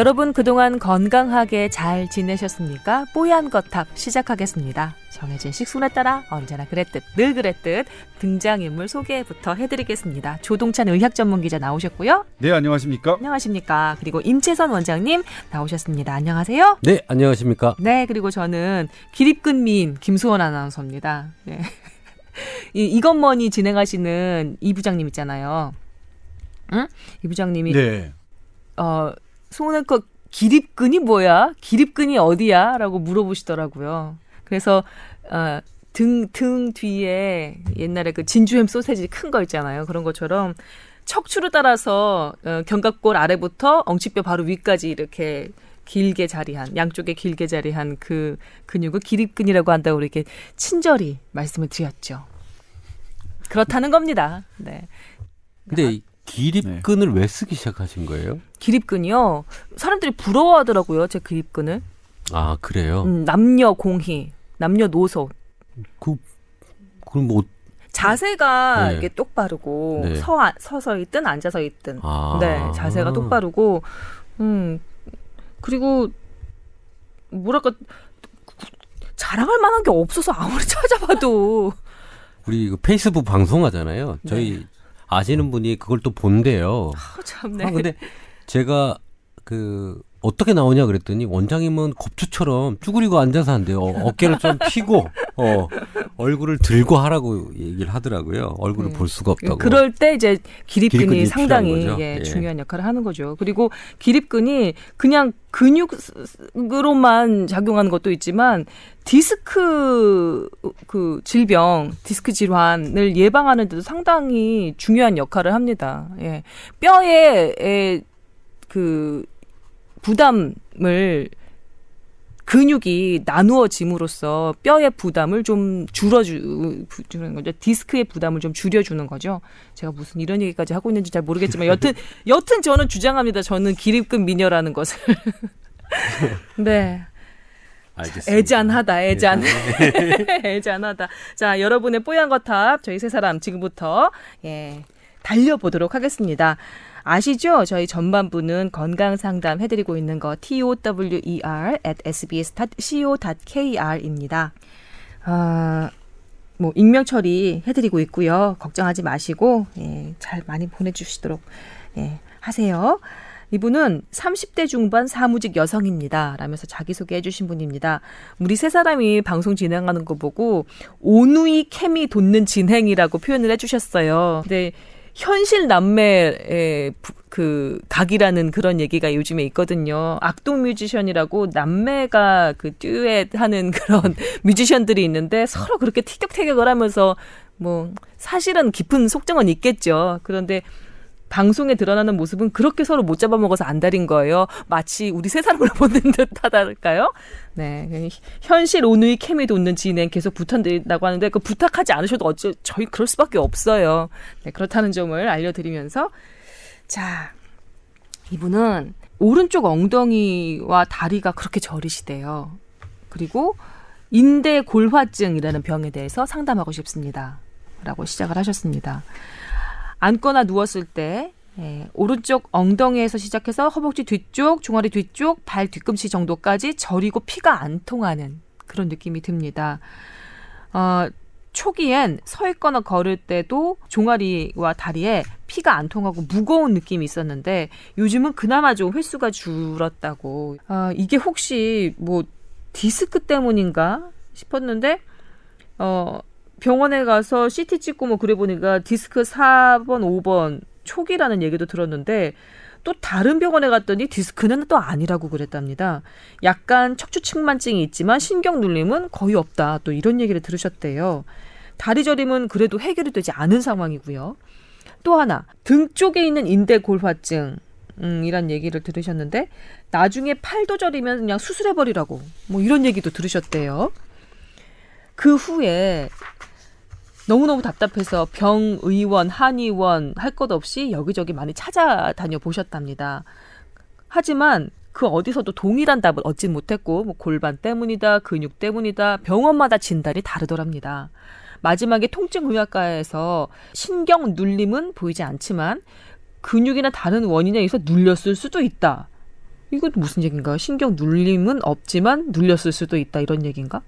여러분 그동안 건강하게 잘 지내셨습니까? 뽀얀 거탑 시작하겠습니다. 정해진 식순에 따라 언제나 그랬듯 늘 그랬듯 등장인물 소개부터 해드리겠습니다. 조동찬 의학 전문 기자 나오셨고요. 네, 안녕하십니까? 안녕하십니까. 그리고 임채선 원장님 나오셨습니다. 안녕하세요. 네, 안녕하십니까? 네, 그리고 저는 기립근 미인 김수원 아나운서입니다. 네. 이 이것머니 진행하시는 이 부장님 있잖아요. 응? 이 부장님이 네. 어 송은혜거 기립근이 뭐야? 기립근이 어디야? 라고 물어보시더라고요. 그래서 어, 등, 등 뒤에 옛날에 그 진주햄 소세지 큰 거 있잖아요. 그런 것처럼 척추를 따라서 어, 견갑골 아래부터 엉치뼈 바로 위까지 이렇게 길게 자리한 양쪽에 길게 자리한 그 근육을 기립근이라고 한다고 이렇게 친절히 말씀을 드렸죠. 그렇다는 겁니다. 네. 근데 이 기립근을 네. 왜 쓰기 시작하신 거예요? 기립근이요. 사람들이 부러워하더라고요. 제 기립근을. 아 그래요? 음, 남녀 공히, 남녀 노소. 그 그럼 뭐 자세가 네. 이게 똑바르고 네. 서 서서 있든 앉아서 있든 아. 네 자세가 똑바르고 음 그리고 뭐랄까 자랑할 만한 게 없어서 아무리 찾아봐도 우리 그 페이스북 방송하잖아요. 저희 네. 아시는 분이 그걸 또 본대요. 아, 참네. 아, 근데 제가 그 어떻게 나오냐 그랬더니 원장님은 겁주처럼 쭈그리고 앉아서 한대요. 어, 깨를 좀 피고 어, 얼굴을 들고 하라고 얘기를 하더라고요. 얼굴을 음. 볼 수가 없다고. 그럴 때 이제 기립근이, 기립근이 상당히 예, 예. 중요한 역할을 하는 거죠. 그리고 기립근이 그냥 근육으로만 작용하는 것도 있지만 디스크 그 질병, 디스크 질환을 예방하는 데도 상당히 중요한 역할을 합니다. 예. 뼈에 그 부담을 근육이 나누어짐으로써 뼈의 부담을 좀 줄여주는 거죠. 디스크의 부담을 좀 줄여주는 거죠. 제가 무슨 이런 얘기까지 하고 있는지 잘 모르겠지만 여튼 여튼 저는 주장합니다. 저는 기립근 미녀라는 것을. 네. 알겠습니다. 애잔하다, 애잔. 네. 애잔하다. 자, 여러분의 뽀얀 거탑 저희 세 사람 지금부터 예 달려보도록 하겠습니다. 아시죠? 저희 전반부는 건강 상담 해드리고 있는 거 tower at sbs.co.kr입니다. 아, 뭐 익명 처리 해드리고 있고요. 걱정하지 마시고 예, 잘 많이 보내주시도록 예, 하세요. 이분은 30대 중반 사무직 여성입니다. 라면서 자기소개 해 주신 분입니다. 우리 세 사람이 방송 진행하는 거 보고 오누이 케미 돋는 진행이라고 표현을 해 주셨어요. 근데 현실 남매의 그 각이라는 그런 얘기가 요즘에 있거든요. 악동 뮤지션이라고 남매가 그 듀엣 하는 그런 뮤지션들이 있는데 서로 그렇게 티격태격을 하면서 뭐 사실은 깊은 속정은 있겠죠. 그런데 방송에 드러나는 모습은 그렇게 서로 못 잡아먹어서 안달인 거예요. 마치 우리 세 사람을 보는 듯하달까요? 네, 현실 오누이 케미 돋는 진행 계속 부탁드린다고 하는데 그 부탁하지 않으셔도 어째 저희 그럴 수밖에 없어요. 네, 그렇다는 점을 알려드리면서 자 이분은 오른쪽 엉덩이와 다리가 그렇게 저리시대요. 그리고 인대 골화증이라는 병에 대해서 상담하고 싶습니다. 라고 시작을 하셨습니다. 앉거나 누웠을 때 예, 오른쪽 엉덩이에서 시작해서 허벅지 뒤쪽, 종아리 뒤쪽, 발 뒤꿈치 정도까지 저리고 피가 안 통하는 그런 느낌이 듭니다. 어, 초기엔 서 있거나 걸을 때도 종아리와 다리에 피가 안 통하고 무거운 느낌이 있었는데 요즘은 그나마 좀 횟수가 줄었다고. 어, 이게 혹시 뭐 디스크 때문인가 싶었는데 어 병원에 가서 CT 찍고 뭐 그래 보니까 디스크 4번, 5번 초기라는 얘기도 들었는데 또 다른 병원에 갔더니 디스크는 또 아니라고 그랬답니다. 약간 척추 측만증이 있지만 신경 눌림은 거의 없다. 또 이런 얘기를 들으셨대요. 다리 저림은 그래도 해결이 되지 않은 상황이고요. 또 하나 등 쪽에 있는 인대 골화증 음, 이란 얘기를 들으셨는데 나중에 팔도 저리면 그냥 수술해 버리라고 뭐 이런 얘기도 들으셨대요. 그 후에 너무너무 답답해서 병의원, 한의원 할 것 없이 여기저기 많이 찾아다녀 보셨답니다. 하지만 그 어디서도 동일한 답을 얻지 못했고 뭐 골반 때문이다, 근육 때문이다, 병원마다 진단이 다르더랍니다. 마지막에 통증의학과에서 신경 눌림은 보이지 않지만 근육이나 다른 원인에 의해서 눌렸을 수도 있다. 이것도 무슨 얘기인가요? 신경 눌림은 없지만 눌렸을 수도 있다 이런 얘기인가?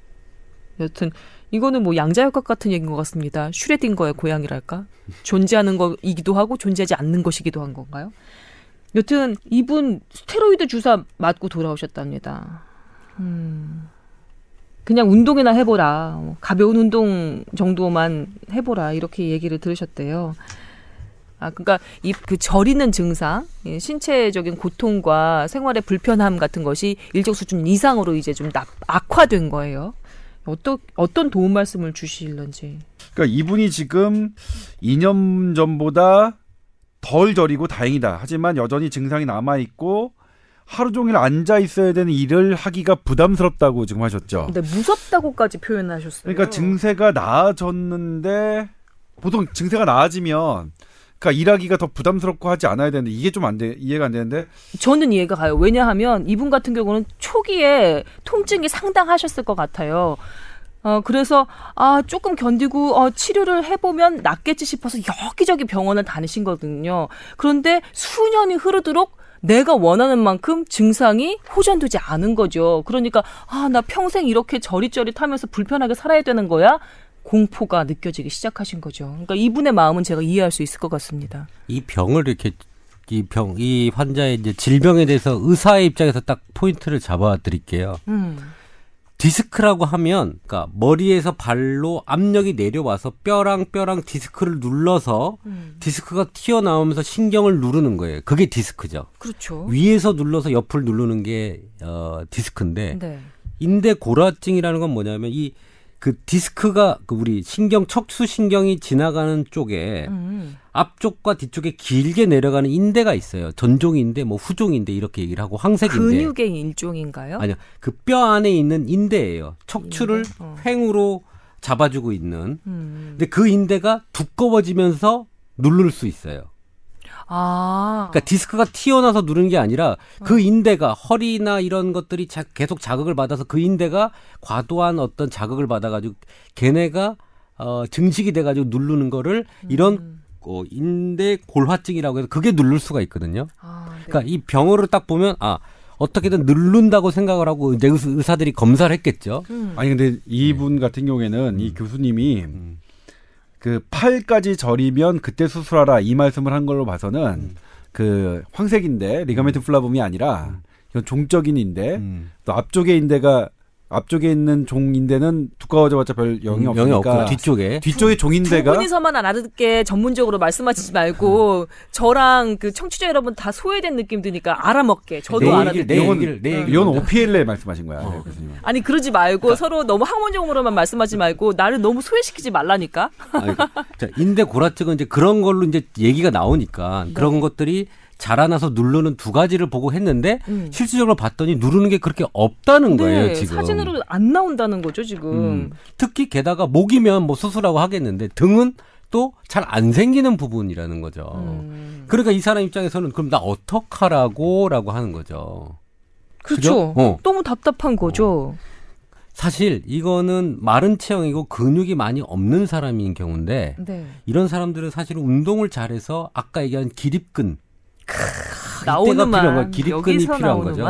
여튼 이거는 뭐 양자역학 같은 얘기인 것 같습니다. 슈레딩거의 고양이랄까? 존재하는 거이기도 하고 존재하지 않는 것이기도 한 건가요? 여튼 이분 스테로이드 주사 맞고 돌아오셨답니다. 음. 그냥 운동이나 해보라. 뭐 가벼운 운동 정도만 해보라. 이렇게 얘기를 들으셨대요. 아, 그러니까 이 그 저리는 증상, 신체적인 고통과 생활의 불편함 같은 것이 일정 수준 이상으로 이제 좀 악화된 거예요. 어떤 어떤 도움 말씀을 주실런지. 그러니까 이분이 지금 2년 전보다 덜 저리고 다행이다. 하지만 여전히 증상이 남아 있고 하루 종일 앉아 있어야 되는 일을 하기가 부담스럽다고 지금 하셨죠. 근데 무섭다고까지 표현하셨어요. 그러니까 증세가 나아졌는데 보통 증세가 나아지면 그러니까 일하기가 더 부담스럽고 하지 않아야 되는데 이게 좀 안 돼. 이해가 안 되는데 저는 이해가 가요. 왜냐하면 이분 같은 경우는 초기에 통증이 상당하셨을 것 같아요. 어, 그래서, 아, 조금 견디고, 어, 치료를 해보면 낫겠지 싶어서 여기저기 병원을 다니신 거거든요. 그런데 수년이 흐르도록 내가 원하는 만큼 증상이 호전되지 않은 거죠. 그러니까, 아, 나 평생 이렇게 저릿저릿 하면서 불편하게 살아야 되는 거야? 공포가 느껴지기 시작하신 거죠. 그러니까 이분의 마음은 제가 이해할 수 있을 것 같습니다. 이 병을 이렇게 이 병, 이 환자의 이제 질병에 대해서 의사의 입장에서 딱 포인트를 잡아 드릴게요. 음. 디스크라고 하면, 그러니까 머리에서 발로 압력이 내려와서 뼈랑 뼈랑 디스크를 눌러서 음. 디스크가 튀어나오면서 신경을 누르는 거예요. 그게 디스크죠. 그렇죠. 위에서 눌러서 옆을 누르는 게 어, 디스크인데 네. 인대 고라증이라는 건 뭐냐면 이 그 디스크가 그 우리 신경 척추 신경이 지나가는 쪽에 음. 앞쪽과 뒤쪽에 길게 내려가는 인대가 있어요. 전종인대, 뭐 후종인대 이렇게 얘기를 하고 황색인대. 근육의 일종인가요? 아니요. 그 뼈 안에 있는 인대예요. 척추를 어. 횡으로 잡아주고 있는. 음. 근데 그 인대가 두꺼워지면서 누를 수 있어요. 아. 그러니까 디스크가 튀어나와서 누르는 게 아니라 그 어. 인대가 허리나 이런 것들이 자, 계속 자극을 받아서 그 인대가 과도한 어떤 자극을 받아가지고 걔네가 어, 증식이 돼가지고 누르는 거를 이런 음. 어, 인대 골화증이라고 해서 그게 누를 수가 있거든요. 아, 네. 그러니까 이 병으로 딱 보면 아 어떻게든 누른다고 생각을 하고 이제 의사들이 검사를 했겠죠. 음. 아니 근데 이분 네. 같은 경우에는 이 음. 교수님이 음. 그 팔까지 저리면 그때 수술하라 이 말씀을 한 걸로 봐서는 음. 그 황색인대 ligament flavum이 아니라 음. 이건 종적인 인대 음. 또 앞쪽에 인대가 앞쪽에 있는 종인대는 두꺼워져봤자 별 영향이 음, 없으니까 뒤쪽에 뒤쪽에 종인대가 두 분이서만 알아듣게 전문적으로 말씀하시지 말고 저랑 그 청취자 여러분 다 소외된 느낌 드니까 알아먹게 저도 알아듣게 내 얘기를 내 얘기를 이건 OPLL에 말씀하신 거야 어. 네, 아니 그러지 말고 그러니까. 서로 너무 학문적으로만 말씀하지 말고 나를 너무 소외시키지 말라니까 아니, 자, 인대 고라증은 이제 그런 걸로 이제 얘기가 나오니까 그런 네. 것들이 자라나서 누르는 두 가지를 보고 했는데 음. 실질적으로 봤더니 누르는 게 그렇게 없다는 네, 거예요 지금 사진으로 안 나온다는 거죠 지금 음. 특히 게다가 목이면 뭐 수술하고 하겠는데 등은 또 잘 안 생기는 부분이라는 거죠 음. 그러니까 이 사람 입장에서는 그럼 나 어떡하라고라고 하는 거죠 그렇죠 어. 너무 답답한 거죠 어. 사실 이거는 마른 체형이고 근육이 많이 없는 사람인 경우인데 네. 이런 사람들은 사실 운동을 잘해서 아까 얘기한 기립근 나오는 만 기립근이 필요한 거죠.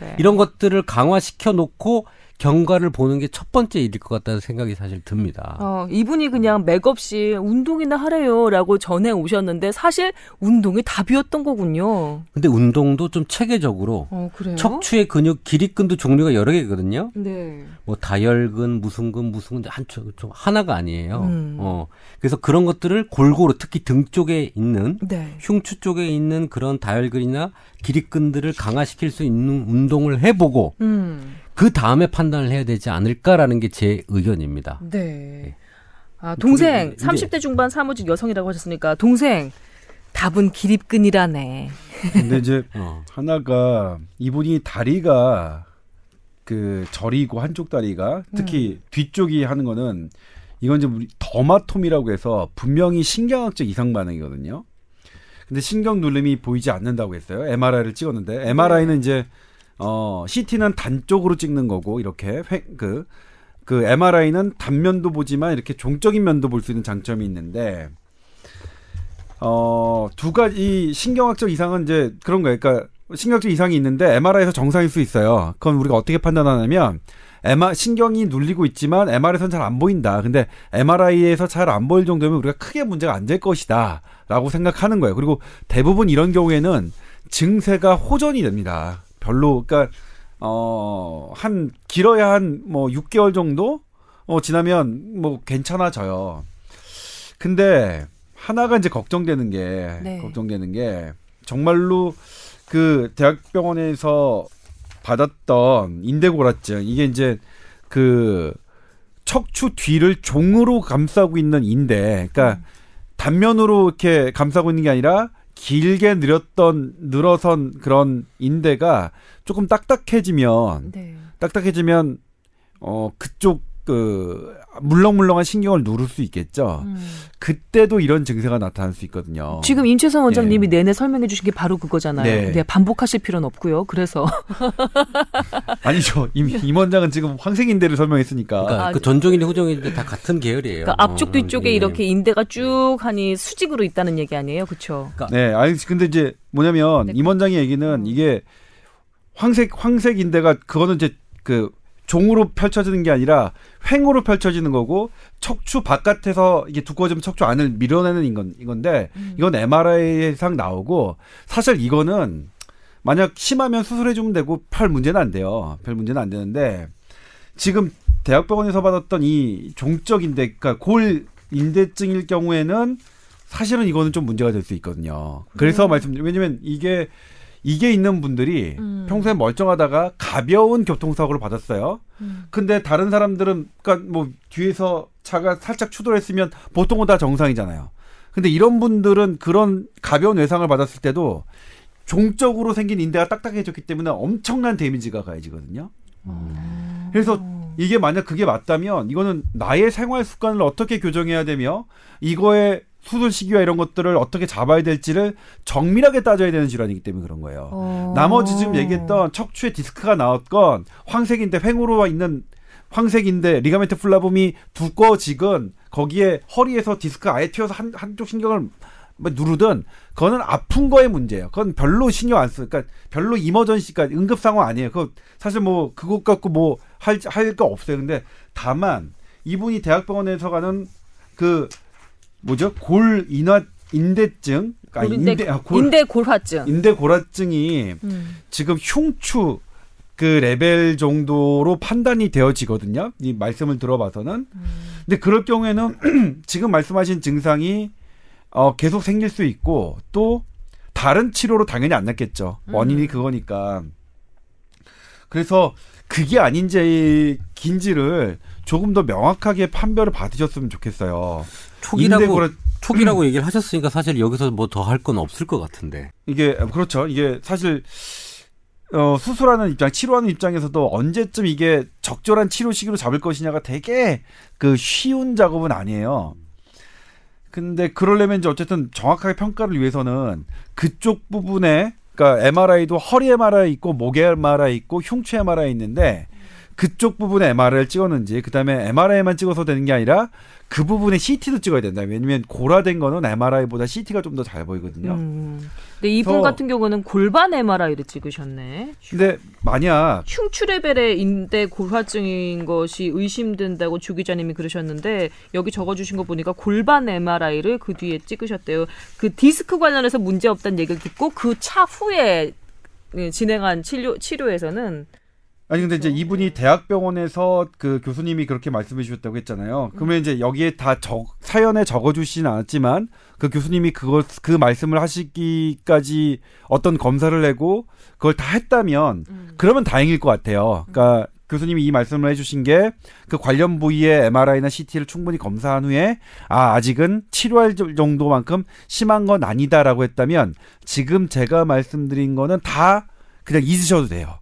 네. 이런 것들을 강화시켜 놓고 경과를 보는 게 첫 번째 일일 것 같다는 생각이 사실 듭니다. 어, 이분이 그냥 맥없이 운동이나 하래요라고 전해 오셨는데 사실 운동이 답이었던 거군요. 근데 운동도 좀 체계적으로 어, 척추의 근육 기립근도 종류가 여러 개거든요. 네. 뭐 다혈근, 무슨근, 무슨근 한좀 하나가 아니에요. 음. 어. 그래서 그런 것들을 골고루 특히 등 쪽에 있는 네. 흉추 쪽에 있는 그런 다혈근이나 기립근들을 강화시킬 수 있는 운동을 해보고 음. 그 다음에 판단을 해야 되지 않을까라는 게 제 의견입니다. 네. 네. 아, 동생, 이제, 30대 중반 사무직 여성이라고 하셨으니까, 동생, 답은 기립근이라네. 근데 이제, 어. 하나가, 이분이 다리가, 그, 저리고 한쪽 다리가, 특히 음. 뒤쪽이 하는 거는, 이건 이제 우리 더마톰이라고 해서, 분명히 신경학적 이상 반응이거든요. 근데 신경 눌림이 보이지 않는다고 했어요. MRI를 찍었는데, MRI는 네. 이제, 어, CT는 단쪽으로 찍는 거고 이렇게 획, 그, 그 MRI는 단면도 보지만 이렇게 종적인 면도 볼 수 있는 장점이 있는데 어, 두 가지 신경학적 이상은 이제 그런 거예요. 그러니까 신경적 이상이 있는데 MRI에서 정상일 수 있어요. 그건 우리가 어떻게 판단하냐면 MR, 신경이 눌리고 있지만 MRI에서는 잘 안 보인다. 근데 MRI에서 잘 안 보일 정도면 우리가 크게 문제가 안 될 것이다. 라고 생각하는 거예요. 그리고 대부분 이런 경우에는 증세가 호전이 됩니다. 별로, 그러니까, 어, 한, 길어야 한 뭐 6개월 정도? 어, 지나면 뭐 괜찮아져요. 근데 하나가 이제 걱정되는 게, 네. 걱정되는 게, 정말로 그 대학병원에서 받았던 인대고라증 이게 이제 그 척추 뒤를 종으로 감싸고 있는 인대, 그러니까 단면으로 이렇게 감싸고 있는 게 아니라 길게 늘었던 늘어선 그런 인대가 조금 딱딱해지면 네. 딱딱해지면 어 그쪽 그 물렁물렁한 신경을 누를 수 있겠죠. 음. 그때도 이런 증세가 나타날 수 있거든요. 지금 임채선 원장님이 예. 내내 설명해 주신 게 바로 그거잖아요. 네. 네, 반복하실 필요는 없고요. 그래서 아니죠. 임, 임 원장은 지금 황색인대를 설명했으니까. 그러니까 아, 그 전종인데 후종인데 다 같은 계열이에요. 그러니까 앞쪽 뒤쪽에 예. 이렇게 인대가 쭉 하니 수직으로 있다는 얘기 아니에요, 그렇죠? 네, 아니 근데 이제 뭐냐면 네, 임 원장의 얘기는 음. 이게 황색 황색 인대가 그거는 이제 그 종으로 펼쳐지는 게 아니라 횡으로 펼쳐지는 거고 척추 바깥에서 이게 두꺼워지면 척추 안을 밀어내는 이건 이건데 음. 이건 MRI상 나오고 사실 이거는 만약 심하면 수술해 주면 되고 별 문제는 안 돼요. 별 문제는 안 되는데 지금 대학병원에서 받았던 이 종적 인대 그러니까 골 인대증일 경우에는 사실은 이거는 좀 문제가 될 수 있거든요. 그래서 음. 말씀드린 왜냐면 이게 이게 있는 분들이 음. 평소에 멀쩡하다가 가벼운 교통사고를 받았어요. 음. 근데 다른 사람들은 그러니까 뭐 뒤에서 차가 살짝 추돌했으면 보통은 다 정상이잖아요. 근데 이런 분들은 그런 가벼운 외상을 받았을 때도 종적으로 생긴 인대가 딱딱해졌기 때문에 엄청난 데미지가 가해지거든요. 그래서 이게 만약 그게 맞다면 이거는 나의 생활 습관을 어떻게 교정해야 되며 이거의 수술 시기와 이런 것들을 어떻게 잡아야 될지를 정밀하게 따져야 되는 질환이기 때문에 그런 거예요. 어. 나머지 지금 얘기했던 척추에 디스크가 나왔건 황색인대 횡으로 있는 황색인대 ligament flavum이 두꺼워지건 거기에 허리에서 디스크가 아예 튀어서 한, 한쪽 신경을 뭐 누르든 그거는 아픈 거의 문제예요. 그건 별로 신경 안 쓰. 그러니까 별로 emergency, 그러니까 응급 상황 아니에요. 그 사실 뭐 그것 갖고 뭐 할 할 거 없어요. 근데 다만 이분이 대학병원에서 가는 그 뭐죠 골 인화 인대증, 그러니까 골인대, 인대 아, 골 인대 골화증. 인대 골화증이 음. 지금 흉추 그 레벨 정도로 판단이 되어지거든요. 이 말씀을 들어봐서는. 근데 그럴 경우에는 지금 말씀하신 증상이 어, 계속 생길 수 있고 또 다른 치료로 당연히 안 낫겠죠. 원인이 음. 그거니까. 그래서 그게 아닌지 긴지를 조금 더 명확하게 판별을 받으셨으면 좋겠어요. 초기라고 고라 초기라고 얘기를 하셨으니까 사실 여기서 뭐 더 할 건 없을 것 같은데. 이게 그렇죠. 이게 사실 어, 수술하는 입장, 치료하는 입장에서도 언제쯤 이게 적절한 치료 시기로 잡을 것이냐가 되게 그 쉬운 작업은 아니에요. 근데 그러려면 이제 어쨌든 정확하게 평가를 위해서는 그쪽 부분에 그러니까 MRI도 허리 MRI 있고 목 MRI 있고 흉추 MRI 있는데 그쪽 부분에 MRI를 찍었는지 그다음에 MRI만 찍어서 되는 게 아니라 그 부분에 CT도 찍어야 된다. 왜냐면 고라된 거는 MRI보다 CT가 좀 더 잘 보이거든요. 음. 근데 이분 같은 경우는 골반 MRI를 찍으셨네. 근데 만약 흉추 레벨의 인대 골화증인 것이 의심된다고 주 기자님이 그러셨는데 여기 적어주신 거 보니까 골반 MRI를 그 뒤에 찍으셨대요. 그 디스크 관련해서 문제 없다는 얘기를 듣고 그 차 후에 예, 진행한 치료 치료에서는 아니 근데 이제 이분이 대학병원에서 그 교수님이 그렇게 말씀해 주셨다고 했잖아요. 그러면 이제 여기에 다 적, 사연에 적어 주시진 않았지만 그 교수님이 그걸 그 말씀을 하시기까지 어떤 검사를 내고 그걸 다 했다면 그러면 다행일 것 같아요. 그러니까 교수님이 이 말씀을 해주신 게 그 관련 부위의 MRI나 CT를 충분히 검사한 후에 아 아직은 치료할 정도만큼 심한 건 아니다라고 했다면 지금 제가 말씀드린 거는 다 그냥 잊으셔도 돼요.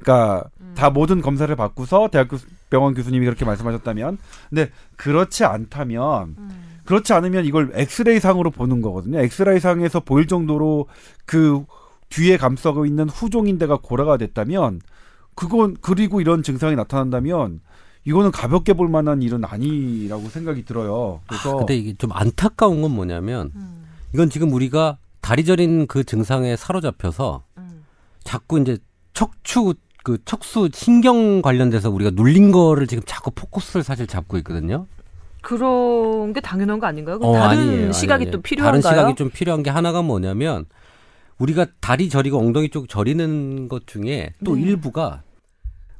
그러니까 다 모든 검사를 받고서 대학병원 교수님이 그렇게 말씀하셨다면 근데 그렇지 않다면 그렇지 않으면 이걸 엑스레이 상으로 보는 거거든요. 엑스레이 상에서 보일 정도로 그 뒤에 감싸고 있는 후종인대가 고라가 됐다면 그건 그리고 이런 증상이 나타난다면 이거는 가볍게 볼 만한 일은 아니라고 생각이 들어요. 그래서 근데 이게 좀 안타까운 건 뭐냐면 이건 지금 우리가 다리 저린 그 증상에 사로잡혀서 자꾸 이제 척추 그 척수 신경 관련돼서 우리가 눌린 거를 지금 자꾸 포커스를 사실 잡고 있거든요. 그런 게 당연한 거 아닌가요? 그럼 다른 아니에요. 시각이 아니, 또. 필요한가요? 다른 시각이 좀 필요한 게 하나가 뭐냐면 우리가 다리 저리고 엉덩이 쪽 저리는 것 중에 또 네. 일부가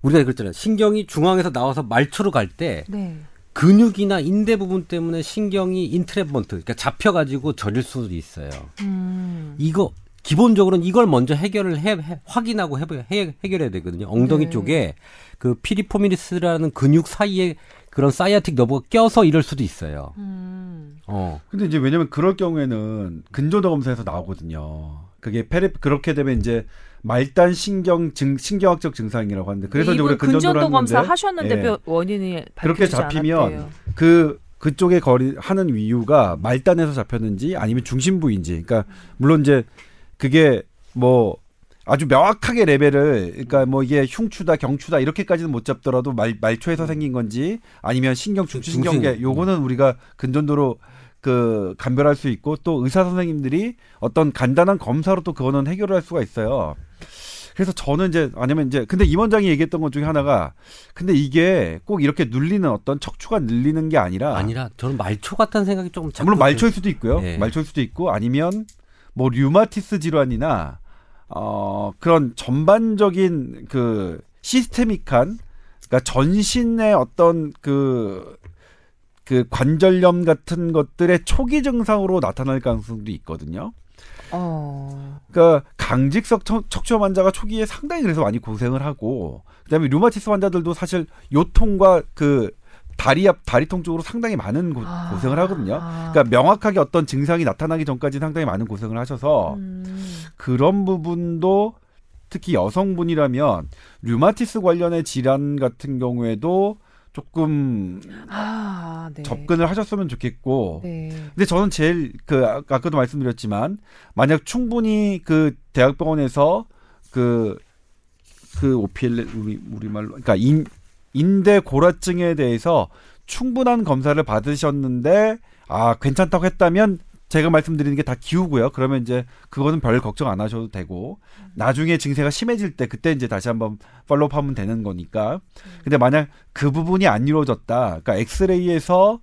우리가 그랬잖아요. 신경이 중앙에서 나와서 말초로 갈때 네. 근육이나 인대 부분 때문에 신경이 entrapment, 그러니까 잡혀가지고 저릴 수도 있어요. 음. 이거 기본적으로는 이걸 먼저 해결을 해, 해- 확인하고 해, 해, 해결해야 되거든요. 엉덩이 네. 쪽에 그 piriformis라는 근육 사이에 그런 sciatic nerve가 껴서 이럴 수도 있어요. 음. 어. 근데 이제 왜냐면 그럴 경우에는 근전도 검사에서 나오거든요. 그게 peri 그렇게 되면 이제 말단 신경 증 신경학적 증상이라고 하는데 그래서 이제 근전도를 근전도 검사 하는데 하셨는데 예. 뼈- 원인이 그렇게 잡히면 않았대요. 그 그쪽에 거리 하는 이유가 말단에서 잡혔는지 아니면 중심부인지. 그러니까 물론 이제 그게 뭐 아주 명확하게 레벨을 그러니까 뭐 이게 흉추다 경추다 이렇게까지는 못 잡더라도 말 말초에서 생긴 건지 아니면 신경 중추 신경계. 요거는 우리가 근전도로 그 감별할 수 있고 또 의사 선생님들이 어떤 간단한 검사로 또 그거는 해결을 할 수가 있어요. 그래서 저는 이제 아니면 이제 근데 임 원장이 얘기했던 것 중에 하나가 근데 이게 꼭 이렇게 눌리는 어떤 척추가 눌리는 게 아니라 아니라 저는 말초 같다는 생각이 조금 물론 말초일 수도 있고요. 예. 말초일 수도 있고 아니면 뭐 류마티스 질환이나 어 그런 전반적인 그 시스테믹한 그러니까 전신의 어떤 그, 그 관절염 같은 것들의 초기 증상으로 나타날 가능성도 있거든요. 어. 그러니까 강직성 척- 척추염 환자가 초기에 상당히 그래서 많이 고생을 하고 그다음에 류마티스 환자들도 사실 요통과 그 다리 앞 다리통 쪽으로 상당히 많은 고, 아. 생을 하거든요. 아. 그러니까 명확하게 어떤 증상이 나타나기 전까지 상당히 많은 고생을 하셔서 음. 그런 부분도 특히 여성분이라면 류마티스 관련의 질환 같은 경우에도 조금 아, 네. 접근을 하셨으면 좋겠고 네. 근데 저는 제일 그 아- 아까도 말씀드렸지만 만약 충분히 그 대학병원에서 그그 OPL 우리 우리 말로 그러니까 인 인대 고라증에 대해서 충분한 검사를 받으셨는데 아 괜찮다고 했다면 제가 말씀드리는 게 다 기우고요. 그러면 이제 그거는 별 걱정 안 하셔도 되고 나중에 증세가 심해질 때 그때 이제 다시 한번 팔로우하면 되는 거니까. 근데 만약 그 부분이 안 이루어졌다. 그러니까 엑스레이에서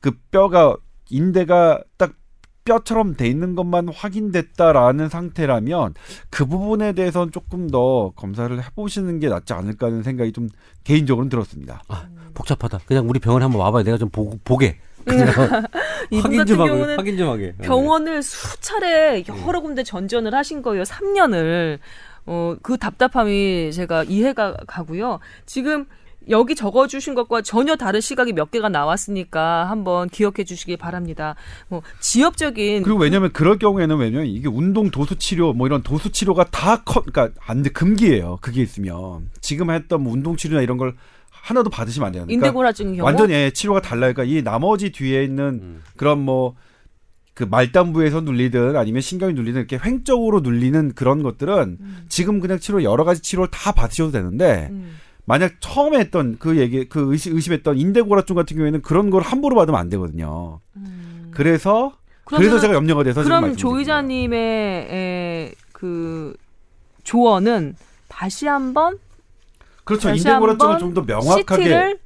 그 뼈가 인대가 딱 뼈처럼 돼 있는 것만 확인됐다라는 상태라면 그 부분에 대해서는 조금 더 검사를 해보시는 게 낫지 않을까 하는 생각이 좀 개인적으로는 들었습니다. 아, 복잡하다. 그냥 우리 병원에 한번 와봐요. 내가 좀 보, 보게. 그냥 이분 확인 같은 좀 하게. 경우는 확인 좀 하게. 병원을 수차례 여러 군데 전전을 하신 거예요. 3년을. 어, 그 답답함이 제가 이해가 가고요. 지금 여기 적어주신 것과 전혀 다른 시각이 몇 개가 나왔으니까 한번 기억해 주시기 바랍니다. 뭐, 지역적인. 그리고 왜냐면 그럴 경우에는 왜냐면 이게 운동 도수 치료 뭐 이런 도수 치료가 다 커, 그러니까 안 돼, 금기예요. 그게 있으면 지금 했던 뭐 운동 치료나 이런 걸 하나도 받으시면 안 돼요. 그러니까 인대고라증 경우. 완전 예, 치료가 달라요. 그러니까 이 나머지 뒤에 있는 음. 그런 뭐 그 말단부에서 눌리든 아니면 신경이 눌리든 이렇게 횡적으로 눌리는 그런 것들은 음. 지금 그냥 치료 여러 가지 치료를 다 받으셔도 되는데 음. 만약 처음에 했던 그 얘기 그 의심, 의심했던 인대고라증 같은 경우에는 그런 걸 함부로 받으면 안 되거든요. 음. 그래서 그래서 제가 염려가 돼서 그럼 말씀드린 조 거예요. 의자님의 에, 그 조언은 다시 한번 그렇죠. 인대고라증을 좀 더 명확하게 CT를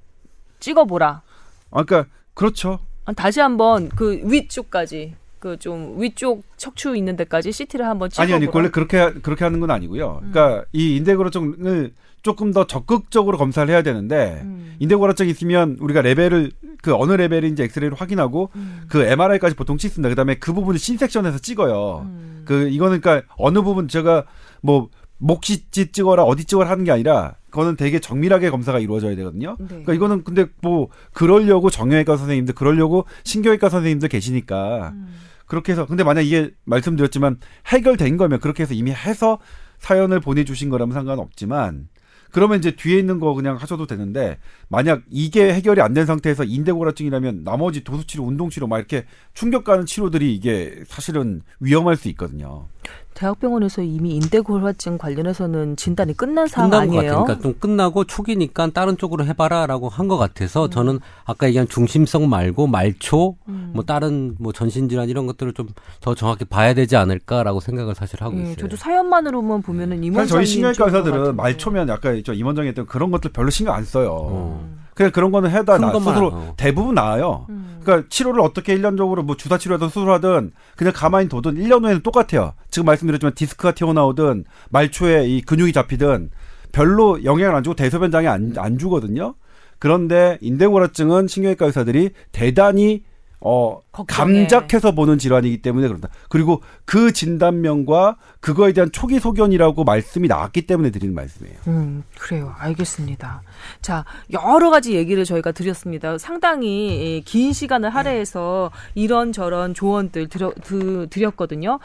찍어보라. 아 그러니까 그렇죠. 아, 다시 한번 그 위쪽까지 그 좀 위쪽 척추 있는 데까지 CT를 한번 찍어보라. 아니 아니 원래 그렇게 하- 그렇게 하는 건 아니고요. 음. 그러니까 이 인대골화증을 조금 더 적극적으로 검사를 해야 되는데 음. 인대골화증이 있으면 우리가 레벨을 그 어느 레벨인지 엑스레이로 확인하고 음. 그 MRI까지 보통 찍습니다. 그다음에 그 부분을 C섹션에서 찍어요. 음. 그 이거는 그러니까 어느 부분 제가 뭐 목 CT 찍어라 어디 찍어라 하는 게 아니라 그거는 되게 정밀하게 검사가 이루어져야 되거든요. 네. 그러니까 이거는 근데 뭐 그러려고 정형외과 선생님들 그러려고 신경외과 선생님들 계시니까 음. 그렇게 해서 근데 만약 이게 말씀드렸지만 해결된 거면 그렇게 해서 이미 해서 사연을 보내주신 거라면 상관없지만 그러면 이제 뒤에 있는 거 그냥 하셔도 되는데 만약 이게 해결이 안 된 상태에서 인대고라증이라면 나머지 도수치료, 운동치료 막 이렇게 충격 가는 치료들이 이게 사실은 위험할 수 있거든요. 대학병원에서 이미 인대골화증 관련해서는 진단이 끝난 상황 끝난 것 아니에요? 같아요. 그러니까 좀 끝나고 초기니까 다른 쪽으로 해봐라라고 한 것 같아서 저는 아까 얘기한 중심성 말고 말초, 음. 뭐 다른 뭐 전신 질환 이런 것들을 좀 더 정확히 봐야 되지 않을까라고 생각을 사실 하고 예, 있어요. 저도 사연만으로만 보면은 임원장님 사실 저희 신경외과 의사들은. 말초면 저 임원장이 했던 그런 것들 별로 신경 안 써요. 어. 그냥 그런 거는 해다 큰나 스스로 어. 대부분 나아요. 음. 그러니까 치료를 어떻게 일년적으로 뭐 주사 치료하든 수술하든 그냥 가만히 둬든 1년 후에는 똑같아요. 지금 말씀드렸지만 디스크가 튀어나오든 말초에 이 근육이 잡히든 별로 영향을 안 주고 대소변장에 안, 안 주거든요. 그런데 인대고라증은 신경외과 의사들이 대단히 어 걱정해. 감작해서 보는 질환이기 때문에 그런다. 그리고 그 진단명과 그거에 대한 초기 소견이라고 말씀이 나왔기 때문에 드리는 말씀이에요. 음, 그래요. 알겠습니다. 자, 여러 가지 얘기를 저희가 드렸습니다. 상당히 예, 긴 시간을 할애해서 이런저런 조언들 드려, 드, 드렸거든요.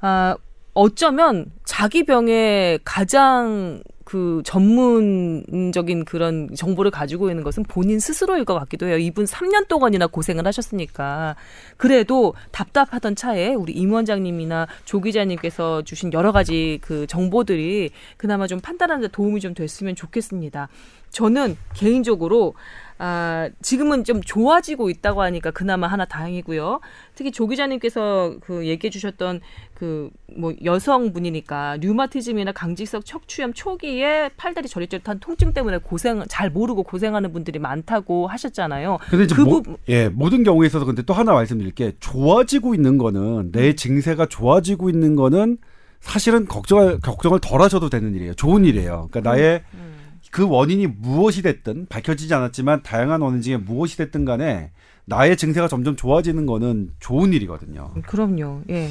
아, 어쩌면 자기 병에 가장 그 전문적인 그런 정보를 가지고 있는 것은 본인 스스로일 것 같기도 해요. 이분 3년 동안이나 고생을 하셨으니까. 그래도 답답하던 차에 우리 임 원장님이나 조 기자님께서 주신 여러 가지 그 정보들이 그나마 좀 판단하는 데 도움이 좀 됐으면 좋겠습니다. 저는 개인적으로 아, 지금은 좀 좋아지고 있다고 하니까 그나마 하나 다행이고요. 특히 조 기자님께서 그 얘기해 주셨던 그 뭐 여성분이니까 류마티즘이나 강직성 척추염 초기에 팔다리 저릿저릿한 통증 때문에 고생 잘 모르고 고생하는 분들이 많다고 하셨잖아요. 근데 이제 그 모, 부분- 예, 모든 경우에 있어서 근데 또 하나 말씀드릴 게 좋아지고 있는 거는 내 음. 증세가 좋아지고 있는 거는 사실은 걱정을 걱정을 덜 하셔도 되는 일이에요. 좋은 일이에요. 그러니까 나의 음. 그 원인이 무엇이 됐든 밝혀지지 않았지만 다양한 원인 중에 무엇이 됐든 간에 나의 증세가 점점 좋아지는 거는 좋은 일이거든요. 그럼요. 예.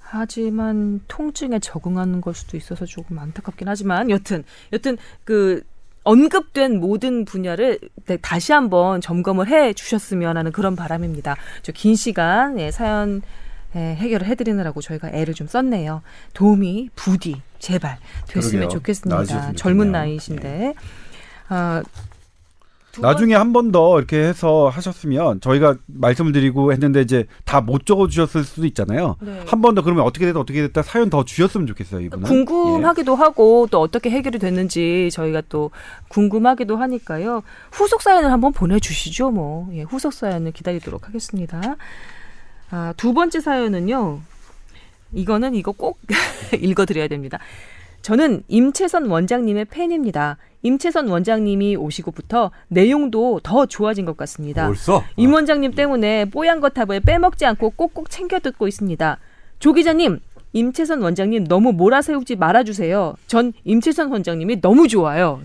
하지만 통증에 적응하는 걸 수도 있어서 조금 안타깝긴 하지만 여튼 여튼 그 언급된 모든 분야를 네, 다시 한번 점검을 해 주셨으면 하는 그런 바람입니다. 저 긴 시간 예, 사연 예, 해결을 해드리느라고 저희가 애를 좀 썼네요. 도움이 부디 제발 됐으면 그러게요. 좋겠습니다. 젊은 좋겠네요. 나이신데. 아, 두 나중에 한 번 더 이렇게 해서 하셨으면 저희가 말씀을 드리고 했는데 이제 다 못 적어 주셨을 수도 있잖아요. 네. 한 번 더 그러면 어떻게 됐다 어떻게 됐다 사연 더 주셨으면 좋겠어요, 이분은. 궁금하기도 하고 또 어떻게 해결이 됐는지 저희가 또 궁금하기도 하니까요. 후속 사연을 한번 보내주시죠. 뭐 예, 후속 사연을 기다리도록 하겠습니다. 아, 두 번째 사연은요. 이거는 이거 꼭 읽어드려야 됩니다. 저는 임채선 원장님의 팬입니다. 임채선 원장님이 오시고부터 내용도 더 좋아진 것 같습니다. 벌써? 임 원장님 때문에 뽀얀 거탑을 빼먹지 않고 꼭꼭 챙겨 듣고 있습니다. 조 기자님, 임채선 원장님 너무 몰아세우지 말아주세요. 전 임채선 원장님이 너무 좋아요.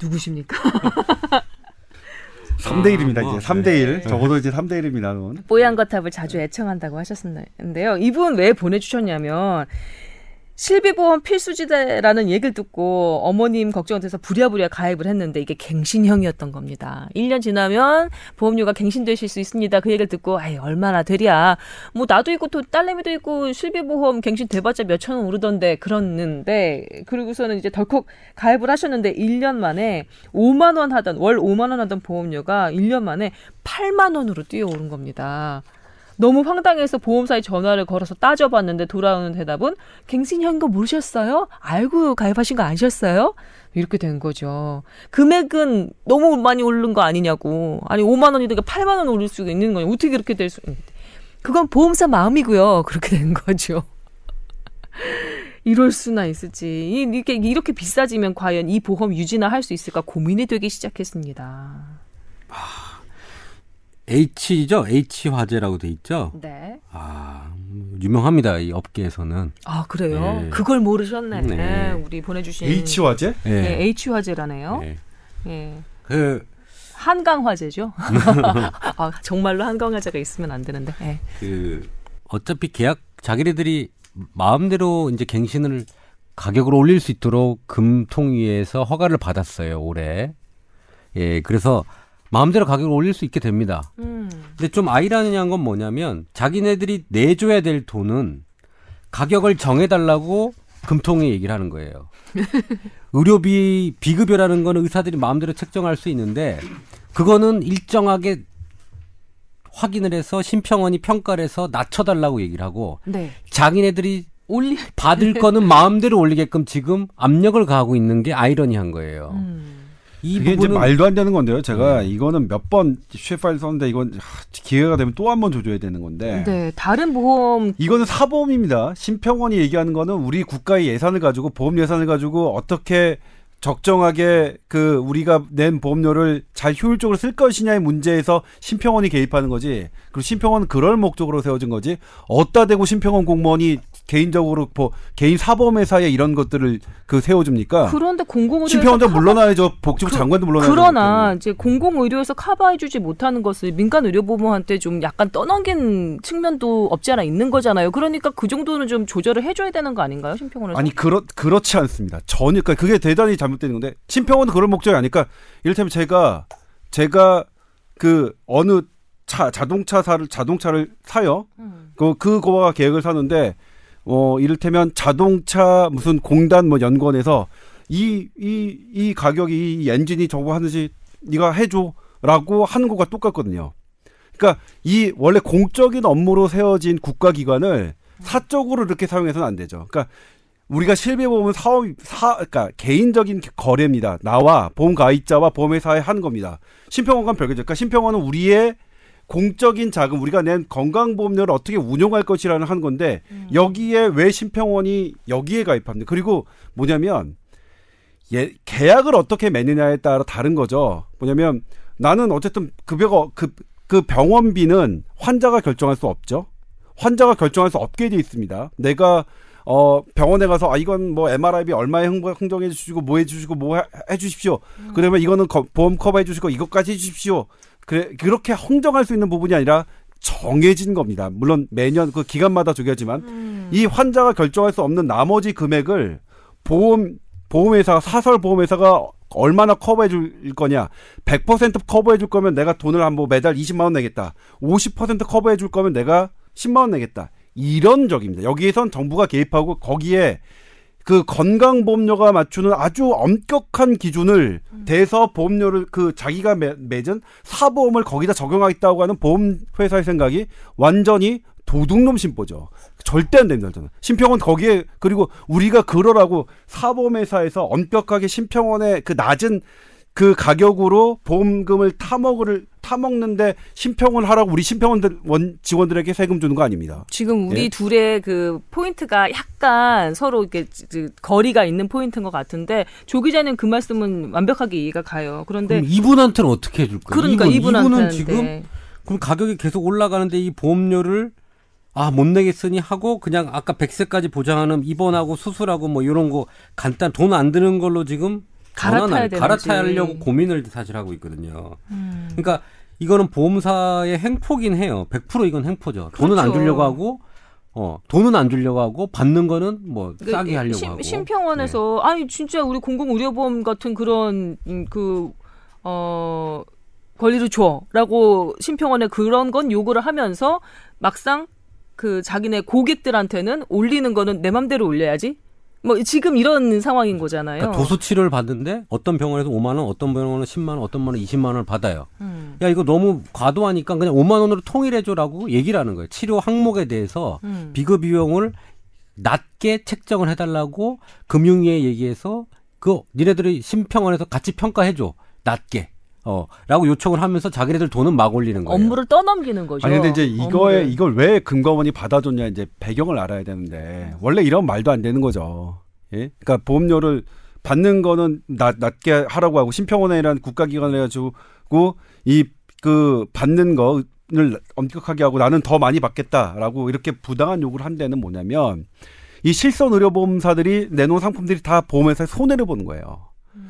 누구십니까? 3대 1입니다, 아, 이제. 3대 1. 적어도 이제 3대 1입니다, 그건. 뽀얀 거탑을 자주 애청한다고 하셨는데요. 이분 왜 보내 주셨냐면 실비보험 필수지대라는 얘기를 듣고 어머님 걱정돼서 부랴부랴 가입을 했는데 이게 갱신형이었던 겁니다. 1년 지나면 보험료가 갱신되실 수 있습니다. 그 얘기를 듣고 아이 얼마나 되랴. 뭐 나도 있고 또 딸내미도 있고 실비보험 갱신 돼봤자 몇천 원 오르던데 그랬는데 그리고서는 이제 덜컥 가입을 하셨는데 1년 만에 5만 원 하던 월 5만 원 하던 보험료가 1년 만에 8만 원으로 뛰어오른 겁니다. 너무 황당해서 보험사에 전화를 걸어서 따져봤는데 돌아오는 대답은 갱신형인 거 모르셨어요? 알고 가입하신 거 아니셨어요? 이렇게 된 거죠. 금액은 너무 많이 오른 거 아니냐고. 아니 5만 원이니까 8만 원 오를 수가 있는 거냐. 어떻게 그렇게 될 수? 그건 보험사 마음이고요. 그렇게 된 거죠. 이럴 수나 있을지. 이- 이렇게 이렇게 비싸지면 과연 이 보험 유지나 할 수 있을까 고민이 되기 시작했습니다. H죠? H 화재라고 돼 있죠? 네. 아, 음, 유명합니다. 이 업계에서는. 아 그래요? 네. 그걸 모르셨네. 네. 네, 우리 보내 주신 H 화재? 예. 네, H 화재라네요. 예. 예. 그, 한강 화재죠. 아, 정말로 한강 화재가 있으면 안 되는데. 예. 그, 어차피 계약, 자기네들이 마음대로 이제 갱신을 가격을 올릴 수 있도록 금통위에서 허가를 받았어요, 올해. 예, 그래서 마음대로 가격을 올릴 수 있게 됩니다. 음. 근데 좀 아이라는 건 뭐냐면 자기네들이 내줘야 될 돈은 가격을 정해달라고 금통위 얘기를 하는 거예요. 의료비 비급여라는 거는 의사들이 마음대로 책정할 수 있는데 그거는 일정하게 확인을 해서 심평원이 평가를 해서 낮춰달라고 얘기를 하고 네. 자기네들이 올리 받을 거는 마음대로 올리게끔 지금 압력을 가하고 있는 게 아이러니한 거예요. 음. 이 이게 이제 말도 안 되는 건데요. 제가 음. 이거는 몇 번 쉐파일 썼는데 이건 하, 기회가 되면 또 한번 줘줘야 되는 건데. 네, 다른 보험 이거는 사보험입니다. 심평원이 얘기하는 거는 우리 국가의 예산을 가지고 보험 예산을 가지고 어떻게 적정하게 그 우리가 낸 보험료를 잘 효율적으로 쓸 것이냐의 문제에서 심평원이 개입하는 거지. 그리고 심평원은 그럴 목적으로 세워진 거지. 어따 대고 심평원 공무원이 개인적으로 뭐 개인 사보험회사에 이런 것들을 그 세워줍니까? 그런데 공공의료에서 심평원도 커버- 물러나야죠. 복지부 그- 장관도 물러나야죠. 그러나 이제 공공의료에서 커버해주지 못하는 것을 민간 의료보험한테 좀 약간 떠넘긴 측면도 없지 않아 있는 거잖아요. 그러니까 그 정도는 좀 조절을 해줘야 되는 거 아닌가요, 심평원에서? 아니 그렇 그렇지 않습니다. 전혀 그러니까 그게 대단히 잘못된 건데 심평원은 그런 목적이 아니까 이를테면 제가 제가 그 어느 차 자동차사를 자동차를 사요. 음. 그 그거와 계획을 사는데 어 이를테면 자동차 무슨 공단 뭐 연구원에서 이 이 이 가격이 이 엔진이 저거 하는지 네가 해줘라고 하는 것과 똑같거든요. 그러니까 이 원래 공적인 업무로 세워진 국가기관을 사적으로 이렇게 사용해서는 안 되죠. 그러니까 우리가 실비 보험은 사업 사 그러니까 개인적인 거래입니다. 나와 보험 가입자와 보험회사에 하는 겁니다. 심평원과 별개죠. 그러니까 심평원은 우리의 공적인 자금 우리가 낸 건강보험료를 어떻게 운용할 것이라는 하는 건데 여기에 왜 심평원이 여기에 가입합니다. 그리고 뭐냐면 예, 계약을 어떻게 맺느냐에 따라 다른 거죠. 뭐냐면 나는 어쨌든 급여가 그, 그 병원비는 환자가 결정할 수 없죠. 환자가 결정할 수 없게 돼 있습니다. 내가 어 병원에 가서 아 이건 뭐 MRI비 얼마에 흥- 흥정해 주시고 뭐 해 주시고 뭐 해, 해 주십시오. 그러면 이거는 거- 보험 커버해 주시고 이것까지 해 주십시오. 그래 그렇게 흥정할 수 있는 부분이 아니라 정해진 겁니다. 물론 매년 그 기간마다 정해지만 음. 이 환자가 결정할 수 없는 나머지 금액을 보험 보험회사 사설 보험회사가 얼마나 커버해 줄 거냐. 100% 커버해 줄 거면 내가 돈을 한 뭐 매달 20만 원 내겠다. 50% 커버해 줄 거면 내가 10만 원 내겠다. 이런 적입니다. 여기에선 정부가 개입하고 거기에 그 건강보험료가 맞추는 아주 엄격한 기준을 대서 보험료를 그 자기가 매, 맺은 사보험을 거기다 적용하겠다고 하는 보험회사의 생각이 완전히 도둑놈 심보죠. 절대 안 됩니다. 저는. 심평원 거기에 그리고 우리가 그러라고 사보험회사에서 엄격하게 심평원의 그 낮은 그 가격으로 보험금을 타먹을 타먹는데 심평을 하라고 우리 심평원들 원 직원들에게 세금 주는 거 아닙니다. 지금 우리 예? 둘의 그 포인트가 약간 서로 이렇게 그 거리가 있는 포인트인 것 같은데 조 기자는 그 말씀은 완벽하게 이해가 가요. 그런데 그럼 이분한테는 어떻게 해줄 거예요? 그러니까 이분, 이분한테 이분은 지금 그럼 가격이 계속 올라가는데 이 보험료를 아 못 내겠으니 하고 그냥 아까 100세까지 보장하는 입원하고 수술하고 뭐 이런 거 간단 돈 안 드는 걸로 지금 갈아타야 되는지. 갈아타려고 고민을 사실 하고 있거든요. 음. 그러니까 이거는 보험사의 행포긴 해요. 100% 이건 행포죠. 돈은 안 그렇죠. 주려고 하고 어 돈은 안 주려고 하고 받는 거는 뭐 그 싸게 하려고 심, 하고. 네. 심평원에서 아니 진짜 우리 공공 의료보험 같은 그런 음, 그어 권리를 줘라고 심평원에 그런 건 요구를 하면서 막상 그 자기네 고객들한테는 올리는 거는 내 맘대로 올려야지. 뭐 지금 이런 상황인 거잖아요. 그러니까 도수 치료를 받는데 어떤 병원에서 5만 원, 어떤 병원은 10만 원, 어떤 병원은 20만 원을 받아요. 음, 야 이거 너무 과도하니까 그냥 5만 원으로 통일해 줘라고 얘기를 하는 거예요. 치료 항목에 대해서 음. 비급 비용을 낮게 책정을 해달라고 금융위에 얘기해서 그 니네들이 심평원에서 같이 평가해 줘 낮게 어 라고 요청을 하면서 자기네들 돈은 막 올리는 거예요. 업무를 떠넘기는 거죠. 아니 근데 이제 이거에 업무를. 이걸 왜 금감원이 받아줬냐 이제 배경을 알아야 되는데 원래 이런 말도 안 되는 거죠. 예? 그러니까 보험료를 받는 거는 낮, 낮게 하라고 하고 심평원이라는 국가기관을 해가지고 이 그 받는 거를 엄격하게 하고 나는 더 많이 받겠다라고 이렇게 부당한 요구를 한 데는 뭐냐면 이 실손 의료보험사들이 내놓은 상품들이 다 보험회사에 손해를 보는 거예요.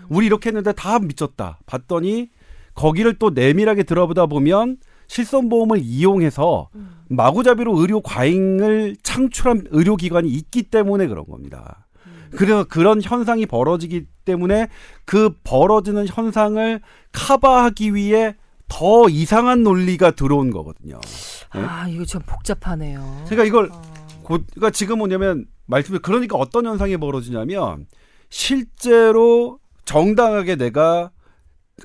우리 이렇게 했는데 다 미쳤다. 봤더니 거기를 또 내밀하게 들어보다 보면 실손보험을 이용해서 마구잡이로 의료 과잉을 창출한 의료기관이 있기 때문에 그런 겁니다. 그래서 그런 현상이 벌어지기 때문에 그 벌어지는 현상을 커버하기 위해 더 이상한 논리가 들어온 거거든요. 아 이거 참 복잡하네요. 그러니까 이걸 어. 곧, 그러니까 지금 뭐냐면 말씀을 그러니까 어떤 현상이 벌어지냐면 실제로 정당하게 내가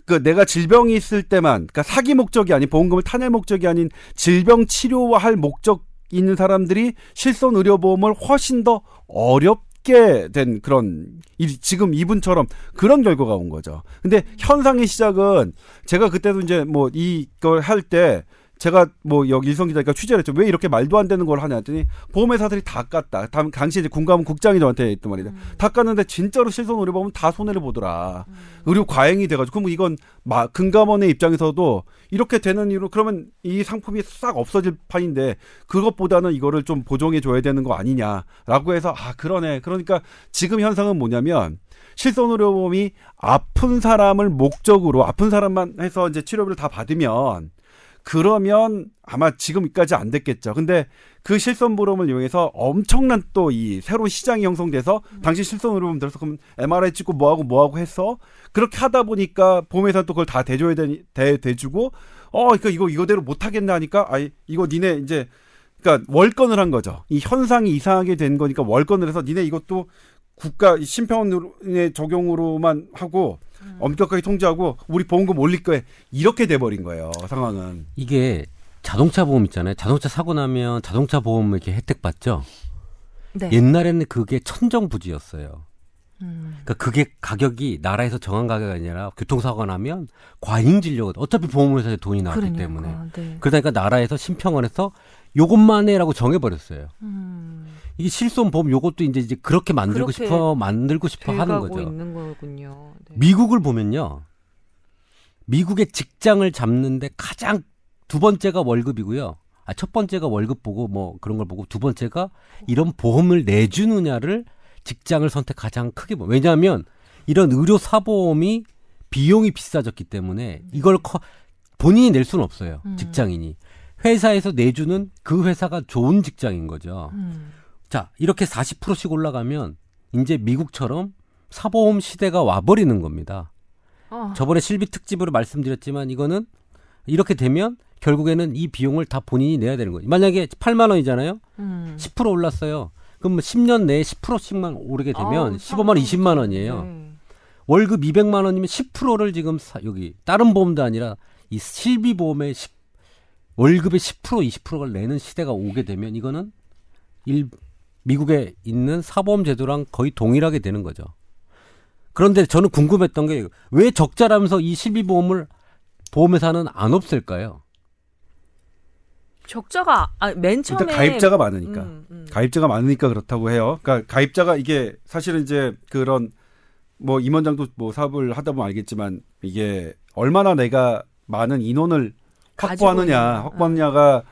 그 내가 질병이 있을 때만 그러니까 사기 목적이 아닌 보험금을 타낼 목적이 아닌 질병 치료할 목적 있는 사람들이 실손 의료보험을 훨씬 더 어렵게 된 그런 이, 지금 이분처럼 그런 결과가 온 거죠. 근데 현상의 시작은 제가 그때도 이제 뭐 이걸 할 때 제가 뭐 여기 일성 기자니까 취재를 했죠. 왜 이렇게 말도 안 되는 걸 하냐 했더니 보험회사들이 다 깠다. 당, 당시 이제 군감은 국장이 저한테 했단 말이죠. 음. 다 깠는데 진짜로 실손 의료 보면 다 손해를 보더라. 음. 의료 과잉이 돼가지고 그럼 이건 마, 금감원의 입장에서도 이렇게 되는 이유로 그러면 이 상품이 싹 없어질 판인데 그것보다는 이거를 좀 보정해 줘야 되는 거 아니냐라고 해서 아 그러네. 그러니까 지금 현상은 뭐냐면 실손 의료보험이 아픈 사람을 목적으로 아픈 사람만 해서 이제 치료비를 다 받으면 그러면 아마 지금까지 안 됐겠죠. 근데 그 실손 보험을 이용해서 엄청난 또 이 새로운 시장이 형성돼서 당시 실손으로 보면 들어서 그럼 MRI 찍고 뭐하고 뭐하고 해서 그렇게 하다 보니까 보험회사 또 그걸 다 대줘야 되, 대, 대주고 어, 그러니까 이거 이거대로 못 하겠나 하니까 아이, 이거 니네 이제 그러니까 월권을 한 거죠. 이 현상이 이상하게 된 거니까 월권을 해서 니네 이것도 국가 심평원의 적용으로만 하고 음. 엄격하게 통제하고 우리 보험금 올릴 거에 이렇게 돼버린 거예요 상황은. 이게 자동차 보험 있잖아요. 자동차 사고 나면 자동차 보험 이렇게 혜택 받죠. 네. 옛날에는 그게 천정부지였어요. 음. 그러니까 그게 가격이 나라에서 정한 가격이 아니라 교통사고가 나면 과잉 진료가 어차피 보험회사에 돈이 나왔기 그러니까, 때문에 네. 그러니까 나라에서 심평원에서 요것만 해라고 정해버렸어요. 음. 이게 실손 보험 요것도 이제 이제 그렇게 만들고 싶어 만들고 싶어 하는 거죠. 있는 거군요. 네. 미국을 보면요. 미국의 직장을 잡는데 가장 두 번째가 월급이고요. 아, 첫 번째가 월급 보고 뭐 그런 걸 보고 두 번째가 이런 보험을 내주느냐를 직장을 선택 가장 크게 보. 왜냐하면 이런 의료 사보험이 비용이 비싸졌기 때문에 이걸 커, 본인이 낼 수는 없어요. 음. 직장인이. 회사에서 내주는 그 회사가 좋은 직장인 거죠. 음. 자, 이렇게 40%씩 올라가면 이제 미국처럼 사보험 시대가 와버리는 겁니다. 어. 저번에 실비 특집으로 말씀드렸지만 이거는 이렇게 되면 결국에는 이 비용을 다 본인이 내야 되는 거예요. 만약에 8만 원이잖아요. 음. 10% 올랐어요. 그럼 10년 내에 10%씩만 오르게 되면 아, 15만 원, 20만 원이에요. 네. 월급 200만 원이면 10%를 지금 사, 여기 다른 보험도 아니라 이 실비 보험의 10, 월급의 10% 20%를 내는 시대가 오게 되면 이거는 일 미국에 있는 사보험 제도랑 거의 동일하게 되는 거죠. 그런데 저는 궁금했던 게 왜 적자라면서 이 실비보험을 보험회사는 안 없앨까요? 적자가 아, 맨 처음에 일단 가입자가 많으니까 음, 음. 가입자가 많으니까 그렇다고 해요. 그러니까 가입자가 이게 사실은 이제 그런 뭐 임원장도 뭐 사업을 하다 보면 알겠지만 이게 얼마나 내가 많은 인원을 확보하느냐 확보하느냐가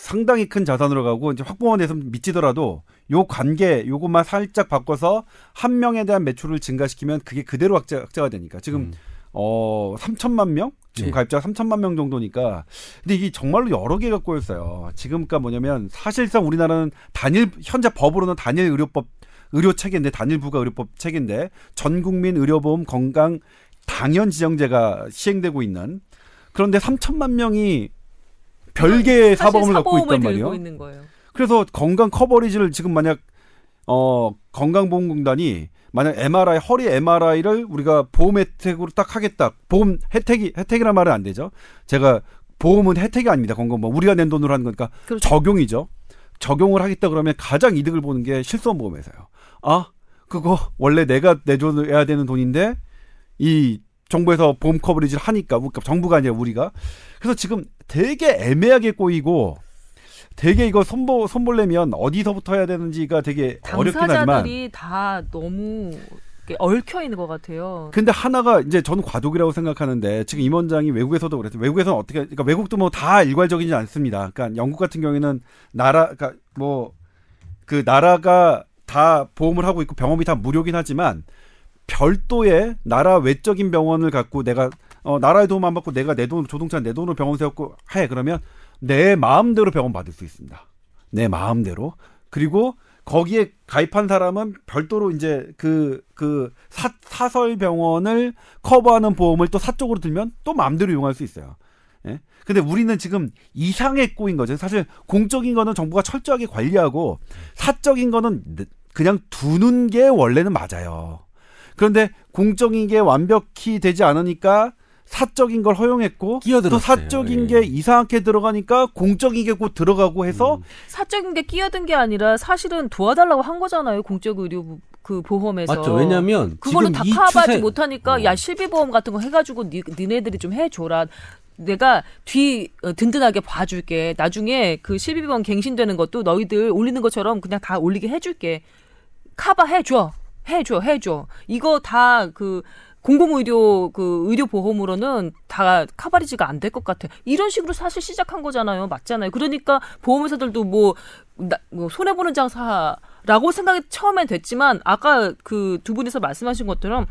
상당히 큰 자산으로 가고 이제 확보원에서 미치더라도 요 관계 요것만 살짝 바꿔서 한 명에 대한 매출을 증가시키면 그게 그대로 확자, 확자가 되니까 지금 음. 어 3천만 명 지금 네. 가입자가 3천만 명 정도니까 근데 이게 정말로 여러 개가 꼬였어요. 지금 그러니까 뭐냐면 사실상 우리나라는 단일 현재 법으로는 단일 의료법 의료 체계인데 단일 부가 의료법 체계인데 전 국민 의료보험 건강 당연 지정제가 시행되고 있는 그런데 3천만 명이 별개의 사보험을 갖고 있단 말이에요. 그래서 건강 커버리지를 지금 만약 어 건강보험공단이 만약 MRI 허리 MRI를 우리가 보험 혜택으로 딱 하겠다. 보험 혜택이 혜택이란 말은 안 되죠. 제가 보험은 혜택이 아닙니다. 건강보험 우리가 낸 돈으로 하는 거니까 그렇죠. 적용이죠. 적용을 하겠다 그러면 가장 이득을 보는 게 실손보험회사예요. 아 그거 원래 내가 내줘야 되는 돈인데 이 정부에서 보험 커버리지를 하니까 그러니까 정부가 아니라 우리가 그래서 지금 되게 애매하게 꼬이고 되게 이거 손보 손볼려면 어디서부터 해야 되는지가 되게 어렵긴 하지만 당사자들이 다 너무 얽혀 있는 것 같아요. 근데 하나가 이제 저는 과도기라고 생각하는데 지금 임원장이 외국에서도 그랬어요. 외국에서는 어떻게 그러니까 외국도 뭐 다 일괄적이지 않습니다. 그러니까 영국 같은 경우에는 나라 그러니까 뭐 그 나라가 다 보험을 하고 있고 병원이 다 무료긴 하지만 별도의 나라 외적인 병원을 갖고 내가 어, 나라의 도움 안 받고 내가 내 돈, 조동차 내 돈으로 병원 세웠고 해. 그러면 내 마음대로 병원 받을 수 있습니다. 내 마음대로. 그리고 거기에 가입한 사람은 별도로 이제 그, 그 사, 사설 병원을 커버하는 보험을 또 사적으로 들면 또 마음대로 이용할 수 있어요. 예? 근데 우리는 지금 이상의 꼬인 거죠. 사실 공적인 거는 정부가 철저하게 관리하고 사적인 거는 그냥 두는 게 원래는 맞아요. 그런데 공적인 게 완벽히 되지 않으니까 사적인 걸 허용했고 또 끼어들었어요. 사적인 예. 게 이상하게 들어가니까 공적인 게 곧 들어가고 해서 음. 사적인 게 끼어든 게 아니라 사실은 도와달라고 한 거잖아요. 공적 의료 부- 그 보험에서. 맞죠. 왜냐하면 그거는 지금 다이 커버하지 추세- 못하니까 어. 야 실비보험 같은 거 해가지고 니, 니네들이 좀 해줘라. 내가 뒤 어, 든든하게 봐줄게. 나중에 그 실비보험 갱신되는 것도 너희들 올리는 것처럼 그냥 다 올리게 해줄게. 커버 해줘. 해줘. 해줘. 이거 다 그 공공의료 그 의료 보험으로는 다 카바리지가 안 될 것 같아. 이런 식으로 사실 시작한 거잖아요. 맞잖아요. 그러니까 보험회사들도 뭐, 나, 뭐 손해 보는 장사라고 생각이 처음엔 됐지만 아까 그 두 분이서 말씀하신 것처럼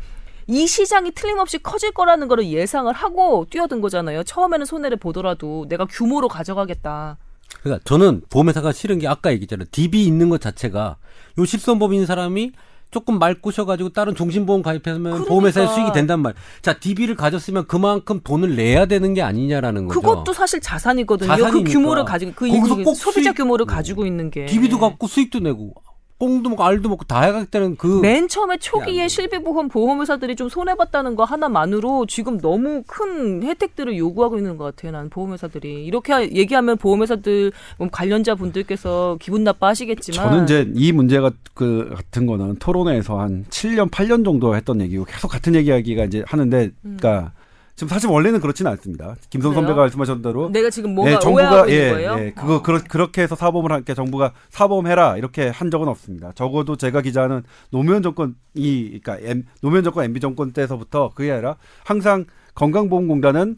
이 시장이 틀림없이 커질 거라는 거를 예상을 하고 뛰어든 거잖아요. 처음에는 손해를 보더라도 내가 규모로 가져가겠다. 그러니까 저는 보험회사가 싫은 게 아까 얘기했잖아요. DB 있는 것 자체가 요 실손 법인 사람이 조금 말 꼬셔가지고 다른 종신보험 가입하면 그러니까. 보험회사에 수익이 된단 말. 자 DB를 가졌으면 그만큼 돈을 내야 되는 게 아니냐라는 거죠. 그것도 사실 자산이거든요. 그 자산이니까. 규모를 가지고 그 소비자 규모를 음. 가지고 있는 게 DB도 갖고 수익도 내고 꽁도 먹고 알도 먹고 다 해가겠다는 그 맨 처음에 안 초기에 돼. 실비보험 보험회사들이 좀 손해 봤다는 거 하나만으로 지금 너무 큰 혜택들을 요구하고 있는 것 같아요. 나는 보험회사들이 이렇게 하- 얘기하면 보험회사들 뭐 관련자 분들께서 기분 나빠하시겠지만 저는 이제 이 문제가 그 같은 거는 토론회에서 한 7년 8년 정도 했던 얘기고 계속 같은 얘기하기가 이제 하는데 그러니까 지금 사실 원래는 그렇지는 않습니다. 김성 음. 그래요? 선배가 말씀하신 대로 내가 지금 뭔가 예, 오해하고 정부가 있는 예, 거예요. 예, 그거 어. 그렇, 그렇게 해서 사보험을 할게 정부가 사보험 해라 이렇게 한 적은 없습니다. 적어도 제가 기자는 노무현 정권 이 그러니까 M, 노무현 정권 MB 정권 때서부터 그게 아니라 항상 건강보험공단은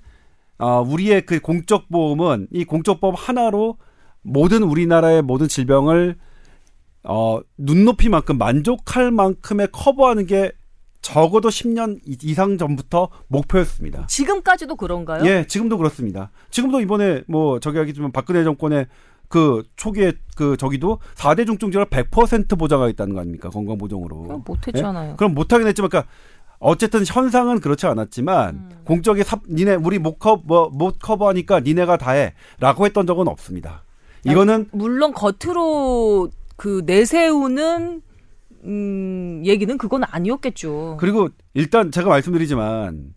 어, 우리의 그 공적 보험은 이 공적 보험 하나로 모든 우리나라의 모든 질병을 어, 눈높이만큼 만족할 만큼의 커버하는 게 적어도 10년 이- 이상 전부터 목표였습니다. 지금까지도 그런가요? 예, 지금도 그렇습니다. 지금도 이번에 뭐 저기 하겠지만 박근혜 정권의 그 초기에 그 저기도 4대 중증 질환 100% 보장하겠다는 거 아닙니까? 건강 보정으로. 그럼 못 했잖아요. 그럼 못 하긴 했지만 그러니까 어쨌든 현상은 그렇지 않았지만 음. 공적이 삽 니네 우리 못 커버 못 커버하니까 니네가 다 해라고 했던 적은 없습니다. 이거는 물론 겉으로 그 내세우는 음, 얘기는 그건 아니었겠죠. 그리고 일단 제가 말씀드리지만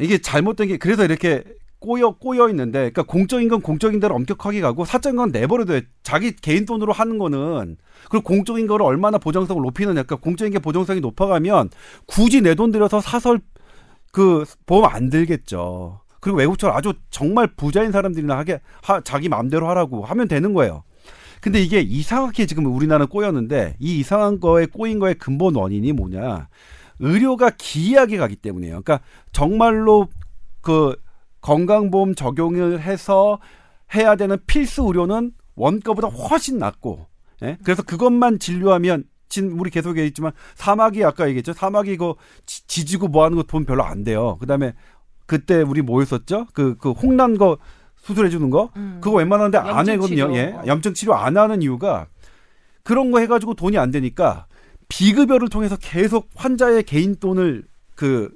이게 잘못된 게 그래서 이렇게 꼬여 꼬여 있는데 그러니까 공적인 건 공적인 대로 엄격하게 가고 사적인 건 내버려 둬 자기 개인 돈으로 하는 거는 그리고 공적인 거를 얼마나 보장성을 높이느냐 그러니까 공적인 게 보장성이 높아가면 굳이 내 돈 들여서 사설 그 보험 안 들겠죠. 그리고 외국처럼 아주 정말 부자인 사람들이나 하게 하, 자기 마음대로 하라고 하면 되는 거예요. 근데 이게 이상하게 지금 우리나라는 꼬였는데 이 이상한 거에 꼬인 거의 근본 원인이 뭐냐? 의료가 기이하게 가기 때문이에요. 그러니까 정말로 그 건강보험 적용을 해서 해야 되는 필수 의료는 원가보다 훨씬 낮고, 예? 그래서 그것만 진료하면 진 우리 계속 얘기했지만 사막이 아까 얘기했죠. 사막이 이거 지- 지지고 뭐 하는 거돈 별로 안 돼요. 그다음에 그때 우리 뭐 했었죠? 그 그 홍난 거 수술해 주는 거 음. 그거 웬만한데 안 하거든요. 치료. 예. 염증 치료 안 하는 이유가 그런 거 해가지고 돈이 안 되니까 비급여를 통해서 계속 환자의 개인 돈을 그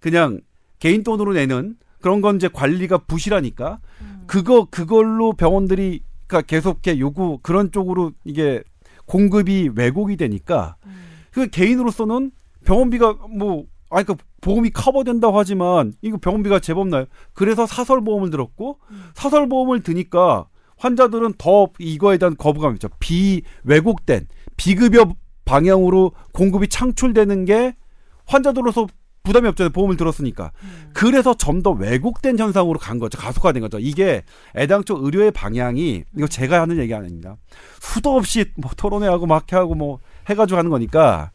그냥 개인 돈으로 내는 그런 건 이제 관리가 부실하니까 음. 그거 그걸로 병원들이 그러니까 계속 이렇게 요구 그런 쪽으로 이게 공급이 왜곡이 되니까 음. 그 개인으로서는 병원비가 뭐 아니 그 보험이 커버된다고 하지만 이거 병원비가 제법 나요. 그래서 사설 보험을 들었고 사설 보험을 드니까 환자들은 더 이거에 대한 거부감이 있죠. 비 왜곡된 비급여 방향으로 공급이 창출되는 게 환자들로서 부담이 없잖아요. 보험을 들었으니까. 그래서 좀더 왜곡된 현상으로 간 거죠. 가속화된 거죠. 이게 애당초 의료의 방향이 이거 제가 하는 얘기 아닙니다. 수도 없이 뭐 토론회하고 막회하고 뭐 해가지고 하는 거니까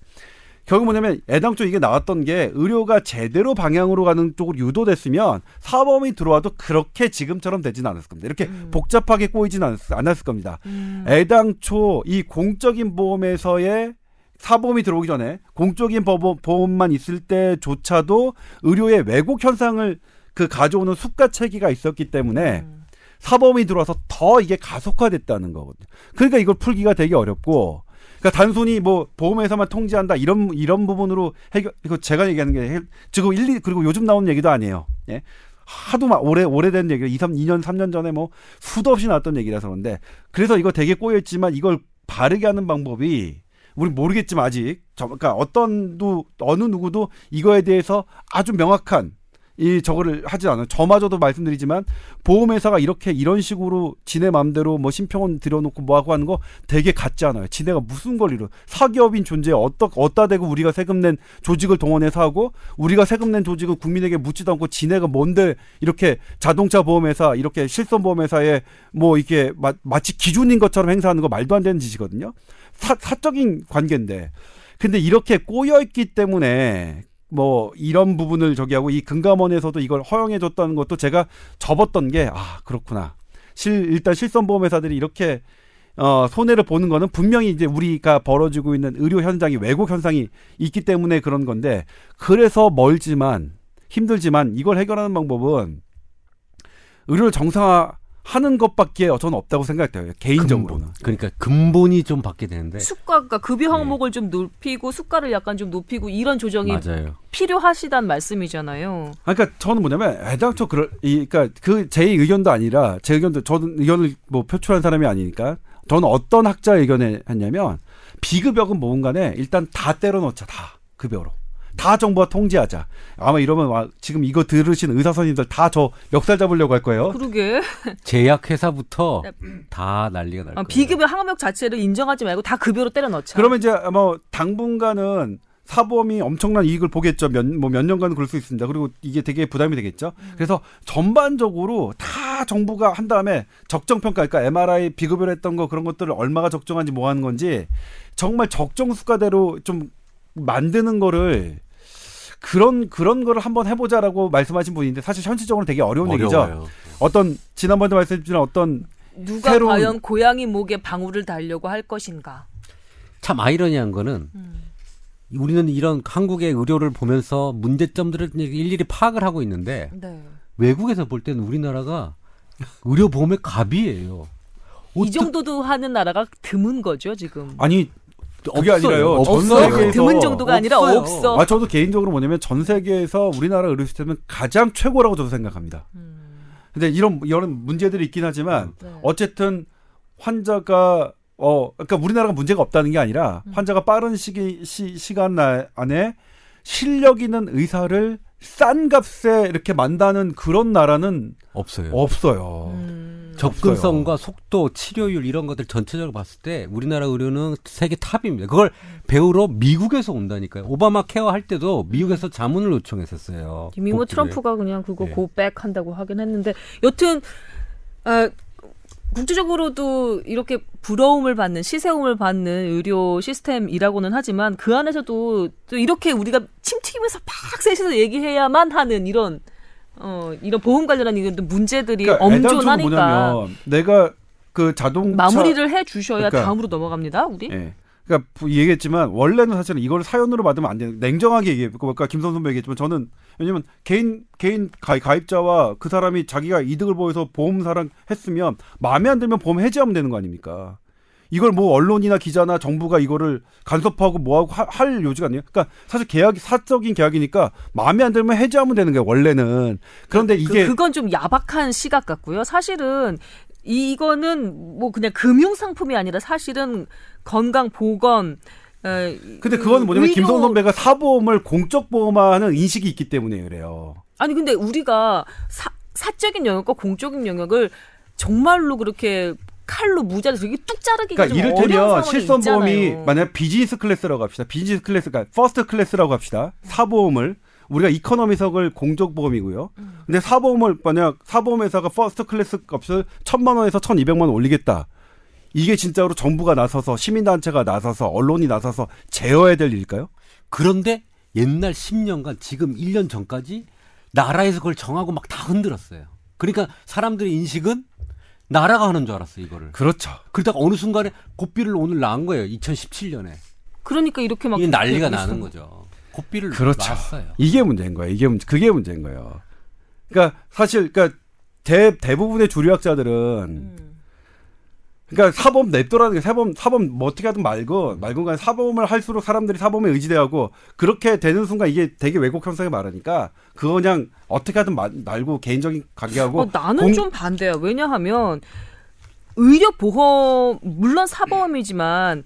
결국 뭐냐면 애당초 이게 나왔던 게 의료가 제대로 방향으로 가는 쪽으로 유도됐으면 사범이 들어와도 그렇게 지금처럼 되진 않았을 겁니다. 이렇게 음. 복잡하게 꼬이진 않았, 않았을 겁니다. 음. 애당초 이 공적인 보험에서의 사보험이 들어오기 전에 공적인 보험, 보험만 있을 때조차도 의료의 왜곡 현상을 그 가져오는 숙가 체계가 있었기 때문에 음. 사범이 들어와서 더 이게 가속화됐다는 거거든요. 그러니까 이걸 풀기가 되게 어렵고, 그러니까 단순히 뭐 보험회사만 통제한다 이런 이런 부분으로 해결 이거 제가 얘기하는 게 해- 지금 1, 2 그리고 요즘 나오는 얘기도 아니에요. 예. 하도 막 오래 오래된 얘기가 2, 3, 2년, 3년 전에 뭐 수도 없이 나왔던 얘기라서 그런데 그래서 이거 되게 꼬여 있지만 이걸 바르게 하는 방법이 우리 모르겠지만 아직 저 그러니까 어떤 도 어느 누구도 이거에 대해서 아주 명확한 이 저거를 하지 않아요. 저마저도 말씀드리지만 보험회사가 이렇게 이런 식으로 지네 맘대로 뭐 심평원 들여놓고 뭐하고 하는 거 되게 같지 않아요. 지네가 무슨 권리로 사기업인 존재에 어떠 어따 대고 우리가 세금 낸 조직을 동원해서 하고 우리가 세금 낸 조직은 국민에게 묻지도 않고 지네가 뭔데 이렇게 자동차 보험회사 이렇게 실손 보험회사에 뭐 이게 마, 마치 기준인 것처럼 행사하는 거 말도 안 되는 짓이거든요. 사, 사적인 관계인데. 근데 이렇게 꼬여 있기 때문에 뭐 이런 부분을 저기 하고 이 금감원에서도 이걸 허용해 줬다는 것도 제가 접었던 게 아 그렇구나. 실 일단 실손보험회사들이 이렇게 어 손해를 보는 거는 분명히 이제 우리가 벌어지고 있는 의료 현장이 왜곡 현상이 있기 때문에 그런 건데 그래서 멀지만 힘들지만 이걸 해결하는 방법은 의료를 정상화 하는 것밖에 저는 없다고 생각돼요. 개인적으로는. 근본. 그러니까 근본이 좀 받게 되는데. 수가가 급여 항목을 좀 높이고 수가를 약간 좀 높이고 이런 조정이 맞아요. 필요하시단 말씀이잖아요. 그러니까 저는 뭐냐면 애당초 그럴 이 그러니까 그 제 의견도 아니라 제 의견도 저는 의견을 뭐 표출한 사람이 아니니까 저는 어떤 학자 의견을 했냐면 비급여금 뭔간에 일단 다 때려놓자 다 급여로. 다 정부가 통제하자. 아마 이러면 와, 지금 이거 들으신 의사 선생님들 다 저 멱살 잡으려고 할 거예요. 그러게. 제약회사부터 다 난리가 날 아, 거예요. 비급여 항목 자체를 인정하지 말고 다 급여로 때려 넣자. 그러면 이제 뭐 당분간은 사보험이 엄청난 이익을 보겠죠. 몇, 뭐 몇 년간은 그럴 수 있습니다. 그리고 이게 되게 부담이 되겠죠. 그래서 전반적으로 다 정부가 한 다음에 적정평가, 그러니까 MRI 비급여를 했던 거 그런 것들을 얼마가 적정한지 뭐 하는 건지 정말 적정 수가대로 좀 만드는 거를 그런 그런 거를 한번 해보자라고 말씀하신 분인데 사실 현실적으로 되게 어려운 얘기죠. 어려워요. 어떤 지난번에 말씀드린 어떤 누가 새로운- 과연 고양이 목에 방울을 달려고 할 것인가. 참 아이러니한 거는 음. 우리는 이런 한국의 의료를 보면서 문제점들을 일일이 파악을 하고 있는데 네. 외국에서 볼 때는 우리나라가 의료 보험의 갑이에요. 이 정도도 하는 나라가 드문 거죠 지금. 아니 그게 없어요. 아니라요. 전 없어요. 세계에서 드문 정도가 아니라 없어요. 없어. 아 저도 개인적으로 뭐냐면 전 세계에서 우리나라 의료 시스템은 가장 최고라고 저도 생각합니다. 음, 근데 이런 이런 문제들이 있긴 하지만 네. 어쨌든 환자가 어 그러니까 우리나라가 문제가 없다는 게 아니라 음. 환자가 빠른 시기 시, 시간 나- 안에 실력 있는 의사를 싼 값에 이렇게 만다는 그런 나라는 없어요. 없어요. 음. 접근성과 속도, 치료율 이런 것들 전체적으로 봤을 때 우리나라 의료는 세계 탑입니다. 그걸 배우러 미국에서 온다니까요. 오바마 케어 할 때도 미국에서 자문을 요청했었어요. 이미 뭐. 트럼프가 그냥 그거 네. 고백 한다고 하긴 했는데 여튼 아, 국제적으로도 이렇게 부러움을 받는 시세움을 받는 의료 시스템이라고는 하지만 그 안에서도 또 이렇게 우리가 침 튀기면서 팍 셋이서 얘기해야만 하는 이런 어 이런 보험 관련한 이런 문제들이 그러니까 엄존하니까 내가 그 자동차 마무리를 해 주셔야 그러니까- 다음으로 넘어갑니다 우리. 예. 그러니까 부- 얘기했지만 원래는 사실은 이걸 사연으로 받으면 안 되는 냉정하게 얘기했고 아까 김선 선배 얘기했지만 저는 왜냐면 개인 개인 가입, 가입자와 그 사람이 자기가 이득을 보여서 보험 사랑 했으면 마음에 안 들면 보험 해지하면 되는 거 아닙니까? 이걸 뭐 언론이나 기자나 정부가 이거를 간섭하고 뭐하고 하- 할 요지가 아니에요. 그러니까 사실 계약이 사적인 계약이니까 마음에 안 들면 해지하면 되는 거예요. 원래는 그런데 이게 그, 그건 좀 야박한 시각 같고요. 사실은 이거는 뭐 그냥 금융 상품이 아니라 사실은 건강 보건 에, 근데 그건 뭐냐면 의료- 김성 선배가 사보험을 공적 보험화하는 인식이 있기 때문에 그래요. 아니 근데 우리가 사, 사적인 영역과 공적인 영역을 정말로 그렇게 칼로 무 자르듯이 이게 뚝 자르기가 그러니까 이를테면 상황이 실손보험이 있잖아요. 만약 비즈니스 클래스라고 합시다. 비즈니스 클래스, 그러니까 퍼스트 클래스라고 합시다. 사보험을 우리가 이코노미석을 공적 보험이고요. 음. 근데 사보험을 만약 사보험 회사가 퍼스트 클래스 값을 천만 원에서 천이백만 원 올리겠다. 이게 진짜로 정부가 나서서 시민단체가 나서서 언론이 나서서 제어해야 될 일일까요? 그런데 옛날 10년간 지금 1년 전까지 나라에서 그걸 정하고 막 다 흔들었어요. 그러니까 사람들의 인식은 나라가 하는 줄 알았어요, 이거를. 그렇죠. 그러다가 어느 순간에 고삐를 오늘 놓은 거예요. 2017년에. 그러니까 이렇게 막 이게 난리가 나는. 거죠. 고삐를 그렇죠. 낳았어요. 이게 문제인 거예요. 이게 문제, 그게 문제인 거예요. 그러니까 사실 그러니까 대 대부분의 주류학자들은 음. 그러니까 사범 냅둬라는 게 사범 사범 뭐 어떻게 하든 말고 말고 간에 사범을 할수록 사람들이 사범에 의지돼하고 그렇게 되는 순간 이게 되게 왜곡 현상이 많으니까 그거 그냥 어떻게 하든 마- 말고 개인적인 관계하고 어, 나는 공- 좀 반대야. 왜냐하면 의료 보험 물론 사보험이지만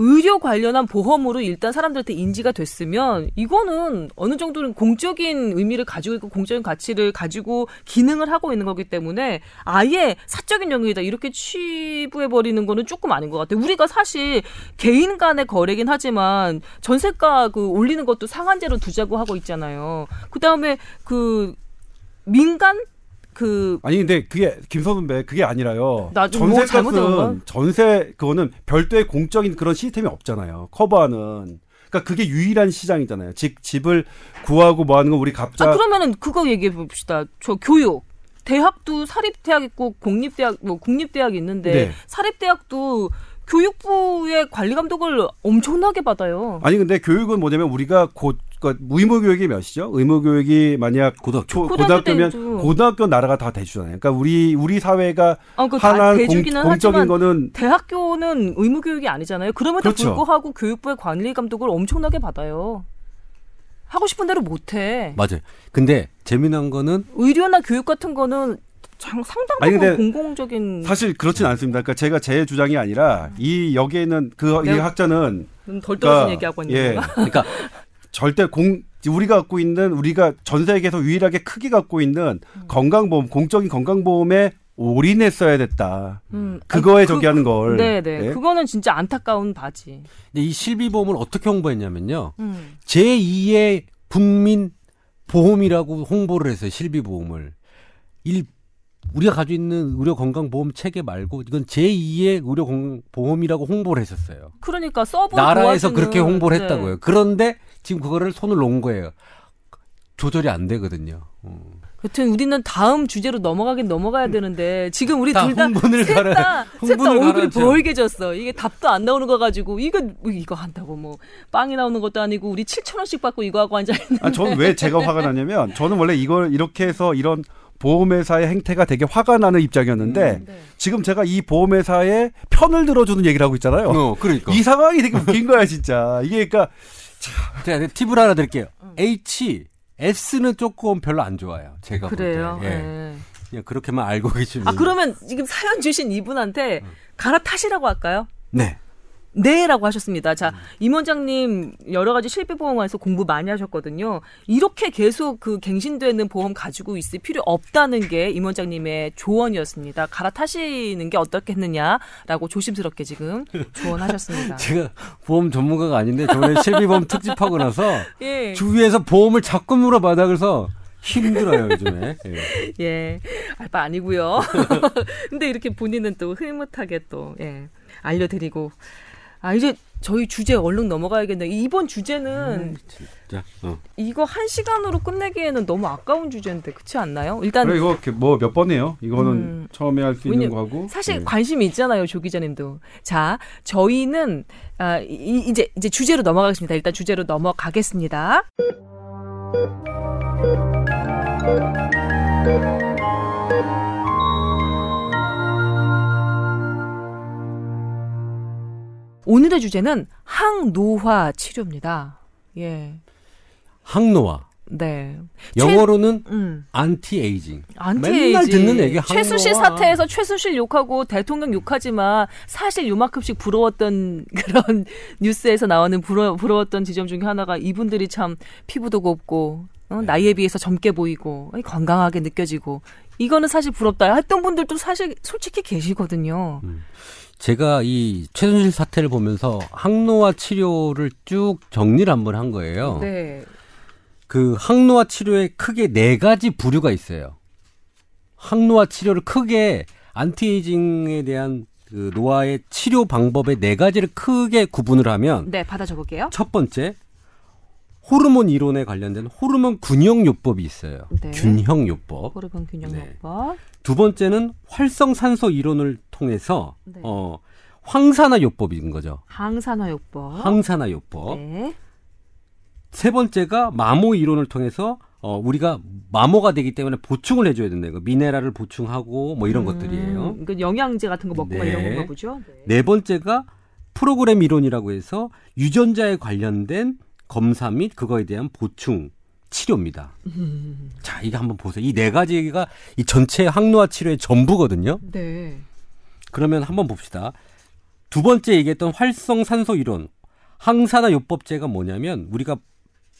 의료 관련한 보험으로 일단 사람들한테 인지가 됐으면 이거는 어느 정도는 공적인 의미를 가지고 있고 공적인 가치를 가지고 기능을 하고 있는 거기 때문에 아예 사적인 영역이다 이렇게 취부해 버리는 거는 조금 아닌 것 같아요. 우리가 사실 개인 간의 거래긴 하지만 전세가 그 올리는 것도 상한제로 두자고 하고 있잖아요. 그 다음에 그 민간 그 아니 근데 그게 김선배 그게 아니라요. 전세값은 전세 그거는 별도의 공적인 그런 시스템이 없잖아요. 커버하는. 그러니까 그게 유일한 시장이잖아요. 집 집을 구하고 뭐 하는 건 우리 각자 아 그러면은 그거 얘기해 봅시다. 저 교육 대학도 사립대학 있고 공립대학 뭐 국립대학 있는데 네. 사립대학도 교육부의 관리 감독을 엄청나게 받아요. 아니 근데 교육은 뭐냐면 우리가 곧 그러니까 의무 교육이 몇이죠? 의무 교육이 만약 고등학교. 초, 고등학교 때는 고등학교 나라가 다 대주잖아요. 그러니까 우리 우리 사회가 아, 그다 하나한 공, 대주기는 공적인 거는 대학교는 의무 교육이 아니잖아요. 그럼에도 그렇죠. 불구하고 교육부의 관리 감독을 엄청나게 받아요. 하고 싶은 대로 못 해. 맞아요. 근데 재미난 거는 의료나 교육 같은 거는 장- 상당 부분 공공적인 사실 그렇진 않습니다. 그러니까 제가 제 주장이 아니라 이 여기에는 그 이 학자는 덜 떨어진 그러니까, 얘기하고 있는 예. 그러니까 절대 공 우리가 갖고 있는 우리가 전 세계에서 유일하게 크게 갖고 있는 음. 건강보험 공적인 건강보험에 올인했어야 됐다. 음, 그거에 아니, 저기 하는 걸. 네네. 예? 그거는 진짜 안타까운 바지. 근데 이 실비보험을 어떻게 홍보했냐면요. 음. 제2의 국민 보험이라고 홍보를 했어요. 실비보험을. 일 우리가 가지고 있는 의료 건강 보험 체계 말고 이건 제2의 의료 건강 보험이라고 홍보를 했었어요. 그러니까 sub 나라에서 도와주는- 그렇게 홍보를 네. 했다고요. 그런데 지금 그거를 손을 놓은 거예요. 조절이 안 되거든요. 음. 여튼 우리는 다음 주제로 넘어가긴 넘어가야 되는데 지금 우리 다둘다 흥분을 가라- 셋다 흥분을 얼굴이. 벌게졌어. 이게 답도 안 나오는 거 가지고 이거 뭐 이거 한다고 뭐 빵이 나오는 것도 아니고 우리 7천 원씩 받고 이거 하고 앉아 있는. 아, 저는 왜 제가 화가 나냐면 저는 원래 이걸 이렇게 해서 이런 보험회사의 행태가 되게 화가 나는 입장이었는데 네. 지금 제가 이 보험회사의 편을 들어주는 얘기를 하고 있잖아요. 어, 그러니까. 이 상황이 되게 웃긴 거야 진짜. 이게 그러니까 제가 팁을 하나 드릴게요. H, S는 조금 별로 안 좋아요. 제가 그래요. 볼 때. 예. 예. 그냥 그렇게만 알고 계시면. 아 그러면 지금 사연 주신 이분한테 갈아타시라고 할까요? 네. 네라고 하셨습니다. 자, 임 원장님 여러 가지 실비 보험에서 공부 많이 하셨거든요. 이렇게 계속 그 갱신되는 보험 가지고 있을 필요 없다는 게 임 원장님의 조언이었습니다. 갈아타시는 게 어떻겠느냐라고 조심스럽게 지금 조언하셨습니다. 제가 보험 전문가가 아닌데 저번에 실비 보험 특집하고 나서 예, 주위에서 보험을 자꾸 물어봐다 그래서 힘들어요 요즘에. 예. 예, 알바 아니고요. 근데 이렇게 본인은 또 흐뭇하게 또 예, 알려드리고 아 이제 저희 주제 얼른 넘어가야겠네요. 이번 주제는 진짜. 어. 이거 한 시간으로 끝내기에는 너무 아까운 주제인데 그렇지 않나요? 일단 그래 이거 뭐 몇 번이에요? 이거는 음. 처음에 할 수 있는 거하고 사실 네. 관심이 있잖아요, 조 기자님도. 자, 저희는 아, 이, 이제 이제 주제로 넘어가겠습니다. 일단 주제로 넘어가겠습니다. 오늘의 주제는 항노화 치료입니다. 예. 항노화. 네. 영어로는 최, 음. Anti-aging. Anti-aging. 맨날 듣는 얘기 최순실 항노화. 사태에서 최순실 욕하고 대통령 욕하지만 사실 요만큼씩 부러웠던 그런 뉴스에서 나오는 부러, 부러웠던 지점 중에 하나가 이분들이 참 피부도 곱고 네. 어, 나이에 비해서 젊게 보이고 아니, 건강하게 느껴지고 이거는 사실 부럽다 했던 분들도 사실 솔직히 계시거든요. 음. 제가 이 최순실 사태를 보면서 항노화 치료를 쭉 정리를 한번 한 거예요. 네. 그 항노화 치료에 크게 네 가지 부류가 있어요. 항노화 치료를 크게 anti-aging에 대한 그 노화의 치료 방법의 네 가지를 크게 구분을 하면 네, 받아 적을게요. 첫 번째 호르몬 이론에 관련된 호르몬 균형 요법이 있어요. 네. 균형 요법. 호르몬 균형 네. 요법. 두 번째는 활성산소 이론을 통해서 네. 어 황산화 요법인 거죠. 항산화 요법. 황산화 요법. 네. 세 번째가 마모 이론을 통해서 어 우리가 마모가 되기 때문에 보충을 해줘야 된다. 이거 미네랄을 보충하고 뭐 이런 것들이에요. 음, 그 영양제 같은 거 먹고 막 네. 이런 건가 보죠. 네. 네 번째가 프로그램 이론이라고 해서 유전자에 관련된 검사 및 그거에 대한 보충 치료입니다. 음. 자, 이거 한번 보세요. 이 네 가지가 이 전체 항노화 치료의 전부거든요. 네. 그러면 한번 봅시다. 두 번째 얘기했던 활성산소 이론. 항산화 요법제가 뭐냐면 우리가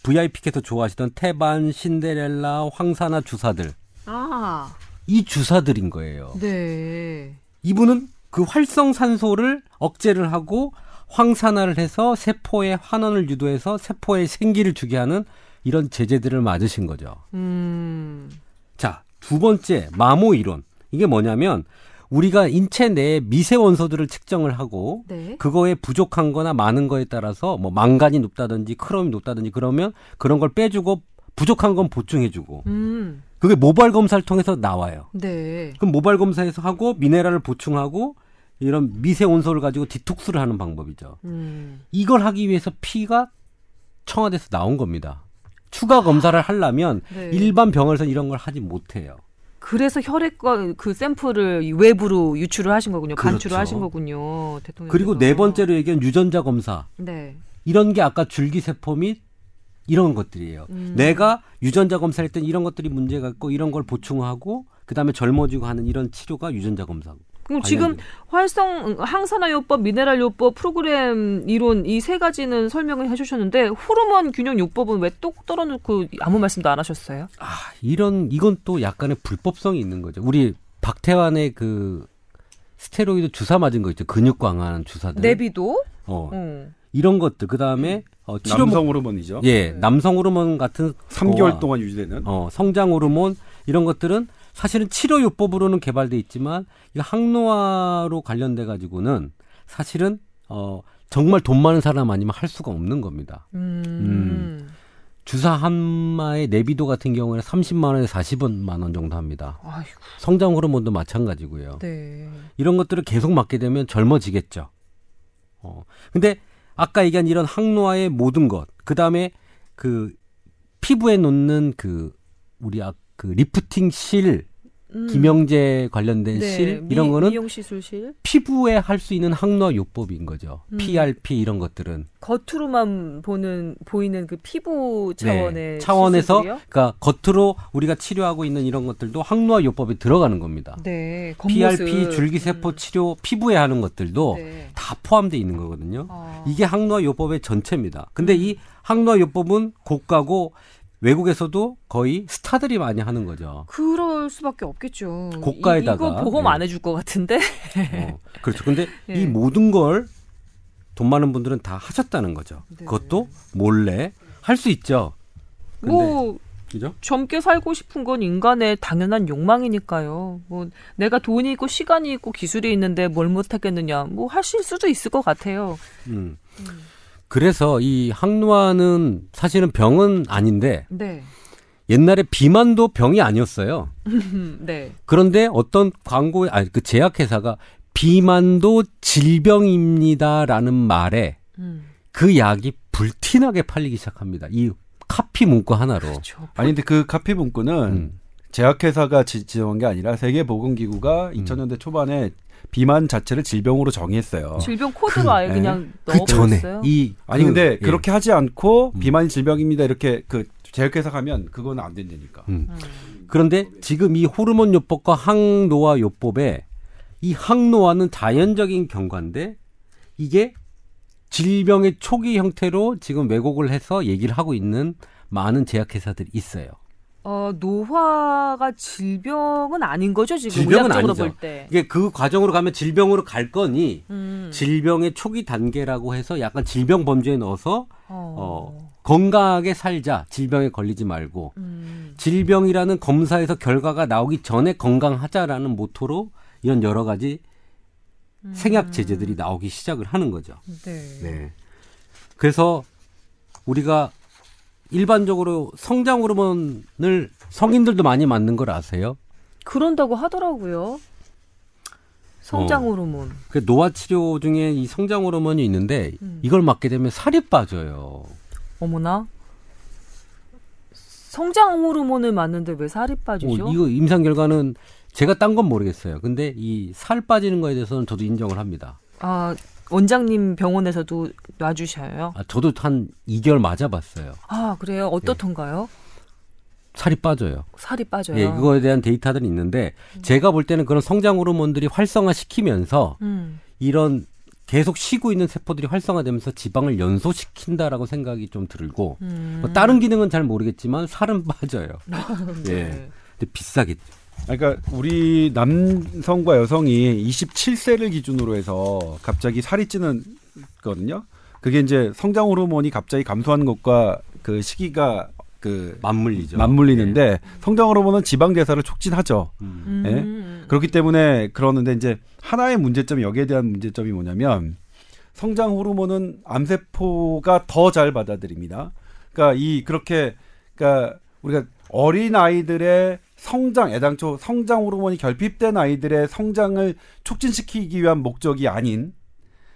VIP께서 좋아하시던 태반, 신데렐라, 황산화 주사들. 아, 이 주사들인 거예요. 네. 이분은 그 활성산소를 억제를 하고 황산화를 해서 세포에 환원을 유도해서 세포에 생기를 주게 하는 이런 제재들을 맞으신 거죠. 음, 자, 두 번째 마모 이론. 이게 뭐냐면 우리가 인체 내에 미세 원소들을 측정을 하고 네. 그거에 부족한 거나 많은 거에 따라서 뭐 망간이 높다든지 크롬이 높다든지 그러면 그런 걸 빼주고 부족한 건 보충해 주고 음, 그게 모발 검사를 통해서 나와요. 네. 그럼 모발 검사에서 하고 미네랄을 보충하고 이런 미세 온소를 가지고 디톡스를 하는 방법이죠. 음, 이걸 하기 위해서 피가 청와대에서 나온 겁니다. 추가 검사를 하려면 네. 일반 병원에서 이런 걸 하지 못해요. 그래서 혈액과 그 샘플을 외부로 유출을 하신 거군요. 간출을 그렇죠. 하신 거군요. 대통령. 그리고 네 번째로 얘기한 유전자 검사. 네. 이런 게 아까 줄기세포 및 이런 것들이에요. 음. 내가 유전자 검사할 때 이런 것들이 문제가 있고 이런 걸 보충하고 그다음에 젊어지고 하는 이런 치료가 유전자 검사. 그럼 지금. 활성 항산화 요법, 미네랄 요법, 프로그램 이론 이 세 가지는 설명을 해주셨는데 호르몬 균형 요법은 왜뚝 떨어놓고 아무 말씀도 안 하셨어요? 아, 이런 이건 또 약간의 불법성이 있는 거죠. 우리 박태환의 그 스테로이드 주사 맞은 거 있죠. 근육 강화하는 주사들. 내비도? 어. 어. 이런 것들 그 다음에 어, 치료 목- 남성 호르몬이죠. 예, 남성 호르몬 같은 3개월 거와, 동안 유지되는. 어, 성장 호르몬 이런 것들은 사실은 치료 요법으로는 개발돼 있지만 이 항노화로 관련돼 가지고는 사실은 어 정말 돈 많은 사람 아니면 할 수가 없는 겁니다. 음. 주사 한 방에 네비도 같은 경우에는 30만 원에서 40만 원 정도 합니다. 아이고, 성장 호르몬도 마찬가지고요. 네. 이런 것들을 계속 맞게 되면 젊어지겠죠. 어. 근데 아까 얘기한 이런 항노화의 모든 것, 그 다음에 그 피부에 놓는 그 우리 아, 그 리프팅 실, 음. 기명제 관련된 네, 실 미- 이런 거는 미용 시술실 피부에 할 수 있는 항노화 요법인 거죠. 음. PRP 이런 것들은 겉으로만 보는 보이는 그 피부 차원의 네, 차원에서 시술이요? 그러니까 겉으로 우리가 치료하고 있는 이런 것들도 항노화 요법에 들어가는 겁니다. 네, 겉모습. PRP 줄기세포 음. 치료 피부에 하는 것들도 네. 다 포함돼 있는 거거든요. 아. 이게 항노화 요법의 전체입니다. 근데 음. 이 항노화 요법은 고가고 외국에서도 거의 스타들이 많이 하는 거죠. 그럴 수밖에 없겠죠. 고가에다가, 이, 이거 보험 네. 안 해줄 것 같은데. 어, 그렇죠. 근데 예. 이 모든 걸 돈 많은 분들은 다 하셨다는 거죠. 네. 그것도 몰래 할 수 있죠. 근데 뭐 그죠? 젊게 살고 싶은 건 인간의 당연한 욕망이니까요. 뭐 내가 돈이 있고 시간이 있고 기술이 있는데 뭘 못하겠느냐. 뭐 하실 수도 있을 것 같아요. 음. 그래서 이 항노화는 사실은 병은 아닌데 네, 옛날에 비만도 병이 아니었어요. 음, 네. 그런데 어떤 광고에 아니 그 제약회사가 비만도 질병입니다라는 말에 음, 그 약이 불티나게 팔리기 시작합니다. 이 카피 문구 하나로. 그렇죠. 아니 근데 그 카피 문구는 음. 제약회사가 지- 지정한 게 아니라 세계보건기구가 음. 2000년대 초반에 비만 자체를 질병으로 정의했어요. 질병 코드로 아예 네. 그냥 그 넣어버렸어요. 이 아니 그- 근데 예. 그렇게 하지 않고 음. 비만이 질병입니다 이렇게 그 제약회사 가면 그건 안 된다니까. 음. 음. 그런데 지금 이 호르몬 요법과 항노화 요법에 이 항노화는 자연적인 경과인데 이게 질병의 초기 형태로 지금 왜곡을 해서 얘기를 하고 있는 많은 제약회사들이 있어요. 어, 노화가 질병은 아닌 거죠 지금 질병은 아니죠. 볼 때. 이게 그 과정으로 가면 질병으로 갈 거니 음. 질병의 초기 단계라고 해서 약간 질병 범주에 넣어서 어. 어, 건강하게 살자. 질병에 걸리지 말고 음. 질병이라는 검사에서 결과가 나오기 전에 건강하자라는 모토로 이런 여러 가지 생약 제재들이 나오기 시작을 하는 거죠. 네. 네. 그래서 우리가 일반적으로 성장 호르몬을 성인들도 많이 맞는 걸 아세요? 그런다고 하더라고요. 성장 어. 호르몬. 그 노화 치료 중에 이 성장 호르몬이 있는데 음. 이걸 맞게 되면 살이 빠져요. 어머나. 성장 호르몬을 맞는데 왜 살이 빠지죠? 어, 이거 임상 결과는 제가 딴 건 모르겠어요. 근데 이 살 빠지는 거에 대해서는 저도 인정을 합니다. 아 원장님 병원에서도 놔주셔요. 아, 저도 한 2개월 맞아봤어요. 아 그래요? 어떻던가요? 살이 빠져요. 살이 빠져요. 예, 그거에 대한 데이터들이 있는데 제가 볼 때는 그런 성장 호르몬들이 활성화 시키면서 음. 이런 계속 쉬고 있는 세포들이 활성화되면서 지방을 연소시킨다라고 생각이 좀 들고 음. 뭐 다른 기능은 잘 모르겠지만 살은 빠져요. 네. 예. 근데 비싸겠죠. 그러니까 우리 남성과 여성이 27세를 기준으로 해서 갑자기 살이 찌는 거든요. 그게 이제 성장 호르몬이 갑자기 감소하는 것과 그 시기가 그 맞물리죠. 맞물리는데 성장 호르몬은 지방 대사를 촉진하죠. 예. 음. 음. 예? 그렇기 때문에 그러는데 이제 하나의 문제점이 여기에 대한 문제점이 뭐냐면 성장 호르몬은 암세포가 더 잘 받아들입니다. 그러니까 이 그렇게 그러니까 우리가 어린 아이들의 성장 애당초 성장 호르몬이 결핍된 아이들의 성장을 촉진시키기 위한 목적이 아닌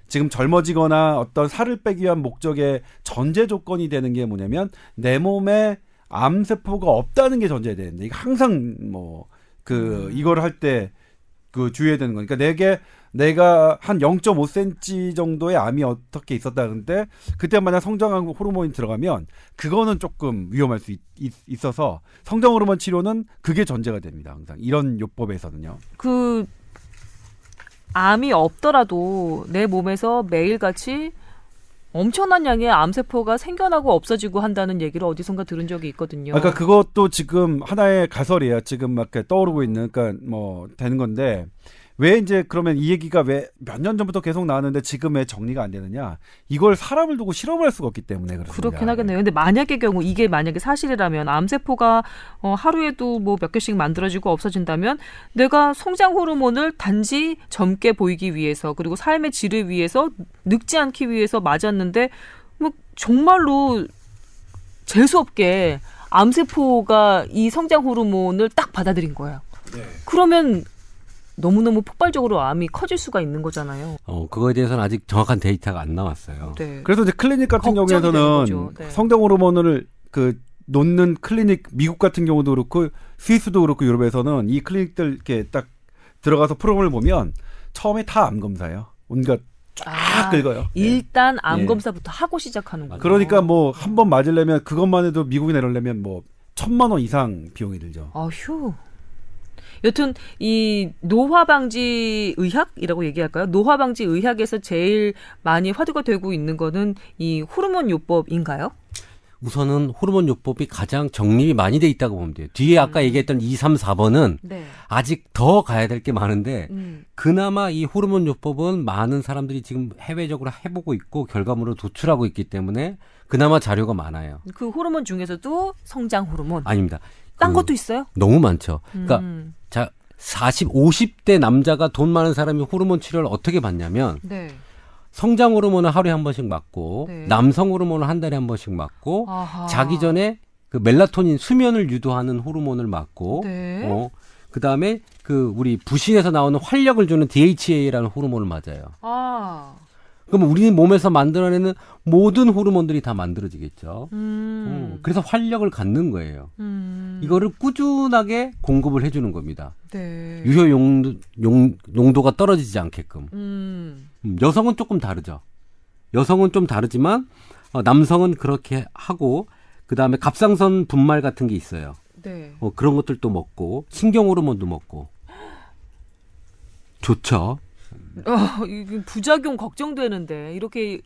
지금 젊어지거나 어떤 살을 빼기 위한 목적의 전제 조건이 되는 게 뭐냐면 내 몸에 암세포가 없다는 게 전제되는데 이게 항상 뭐 그 이걸 할 때 그 주의해야 되는 거니까 내게 내가 한 0.5cm 정도의 암이 어떻게 있었다 그런데 그때 만약 성장 호르몬이 들어가면 그거는 조금 위험할 수 있, 있, 어서 성장 호르몬 치료는 그게 전제가 됩니다. 항상 이런 요법에서는요. 그 암이 없더라도 내 몸에서 매일같이 엄청난 양의 암세포가 생겨나고 없어지고 한다는 얘기를 어디선가 들은 적이 있거든요. 그러니까 그것도 지금 하나의 가설이에요. 지금 막 떠오르고 있는 그러니까 뭐 되는 건데 왜 이제 그러면 이 얘기가 왜 몇 년 전부터 계속 나왔는데 지금 왜 정리가 안 되느냐? 이걸 사람을 두고 실험을 할 수가 없기 때문에 그렇습니다. 그렇긴 하겠네요. 근데 만약의 경우 이게 만약에 사실이라면 암세포가 어, 하루에도 뭐 몇 개씩 만들어지고 없어진다면 내가 성장 호르몬을 단지 젊게 보이기 위해서 그리고 삶의 질을 위해서 늙지 않기 위해서 맞았는데 뭐 정말로 재수 없게 암세포가 이 성장 호르몬을 딱 받아들인 거예요. 그러면 너무너무 폭발적으로 암이 커질 수가 있는 거잖아요. 어, 그거에 대해서는 아직 정확한 데이터가 안 나왔어요. 네. 그래서 이제 클리닉 같은 경우에서는. 네. 성장 호르몬을 그 놓는 클리닉 미국 같은 경우도 그렇고 스위스도 그렇고 유럽에서는 이 클리닉들 이렇게 딱 들어가서 프로그램을 보면 처음에 다 암 검사예요. 온갖 쫙 아, 긁어요. 일단 암 예. 검사부터 하고 시작하는군요. 그러니까 뭐 한 번 맞으려면 그것만 해도 미국에 내려려면 뭐 천만 원 이상 비용이 들죠. 아휴. 여튼 이 노화 방지 의학이라고 얘기할까요? 노화 방지 의학에서 제일 많이 화두가 되고 있는 거는 이 호르몬 요법인가요? 우선은 호르몬 요법이 가장 정립이 많이 돼 있다고 보면 돼요. 뒤에 아까 음. 얘기했던 2, 3, 4번은 네. 아직 더 가야 될 게 많은데 음. 그나마 이 호르몬 요법은 많은 사람들이 지금 해외적으로 해보고 있고 결과물을 도출하고 있기 때문에 그나마 자료가 많아요. 그 호르몬 중에서도 성장 호르몬. 아닙니다. 딴그 것도 있어요? 너무 많죠. 그러니까 음. 자 40, 50대 남자가 돈 많은 사람이 호르몬 치료를 어떻게 받냐면 네. 성장 호르몬을 하루에 한 번씩 맞고 네. 남성 호르몬을 한 달에 한 번씩 맞고 아하. 자기 전에 그 멜라토닌 수면을 유도하는 호르몬을 맞고 네. 어 그다음에 그 우리 부신에서 나오는 활력을 주는 DHA라는 호르몬을 맞아요. 아. 그러면 우리 몸에서 만들어내는 모든 호르몬들이 다 만들어지겠죠. 음. 어, 그래서 활력을 갖는 거예요. 음. 이거를 꾸준하게 공급을 해주는 겁니다. 네. 유효 용도, 용, 용도가 떨어지지 않게끔. 음. 음, 여성은 조금 다르죠. 여성은 좀 다르지만 어, 남성은 그렇게 하고 그 다음에 갑상선 분말 같은 게 있어요. 네. 어, 그런 것들도 먹고 신경 호르몬도 먹고 좋죠. 어, 부작용 걱정되는데 이렇게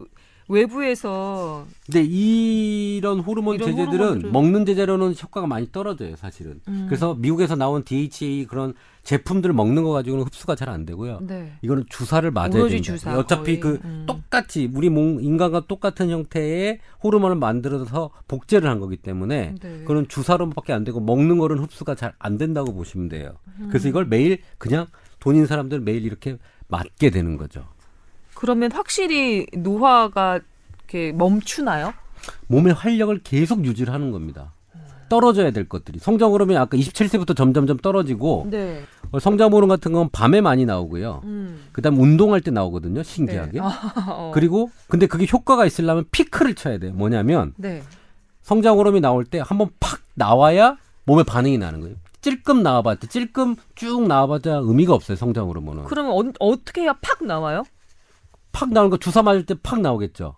외부에서 근데 이런 호르몬 이런 제제들은 호르몬들은- 먹는 제재로는 효과가 많이 떨어져요, 사실은. 음. 그래서 미국에서 나온 DHA 그런 제품들을 먹는 거 가지고는 흡수가 잘 안 되고요. 네. 이거는 주사를 맞아야 됩니다. 주사, 어차피 거의. 그 음. 똑같이 우리 몸 인간과 똑같은 형태의 호르몬을 만들어서 복제를 한 거기 때문에 네. 그건 주사로밖에 안 되고 먹는 거는 흡수가 잘 안 된다고 보시면 돼요. 음. 그래서 이걸 매일 그냥 돈 있는 사람들 매일 이렇게 맞게 되는 거죠. 그러면 확실히 노화가 이렇게 멈추나요? 몸의 활력을 계속 유지를 하는 겁니다. 떨어져야 될 것들이 성장 호르몬이 아까 27세부터 점점점 떨어지고 네. 어, 성장 호르몬 같은 건 밤에 많이 나오고요. 음. 그다음 운동할 때 나오거든요. 신기하게. 네. 어. 그리고 근데 그게 효과가 있으려면 피크를 쳐야 돼요. 뭐냐면 네. 성장 호르몬이 나올 때 한번 팍 나와야 몸에 반응이 나는 거예요. 찔끔 나와봤자 찔끔 쭉 나와봤자 의미가 없어요. 성장 호르몬은. 그러면 어, 어떻게 해야 팍 나와요? 팍 나오는 거 주사 맞을 때 팍 나오겠죠.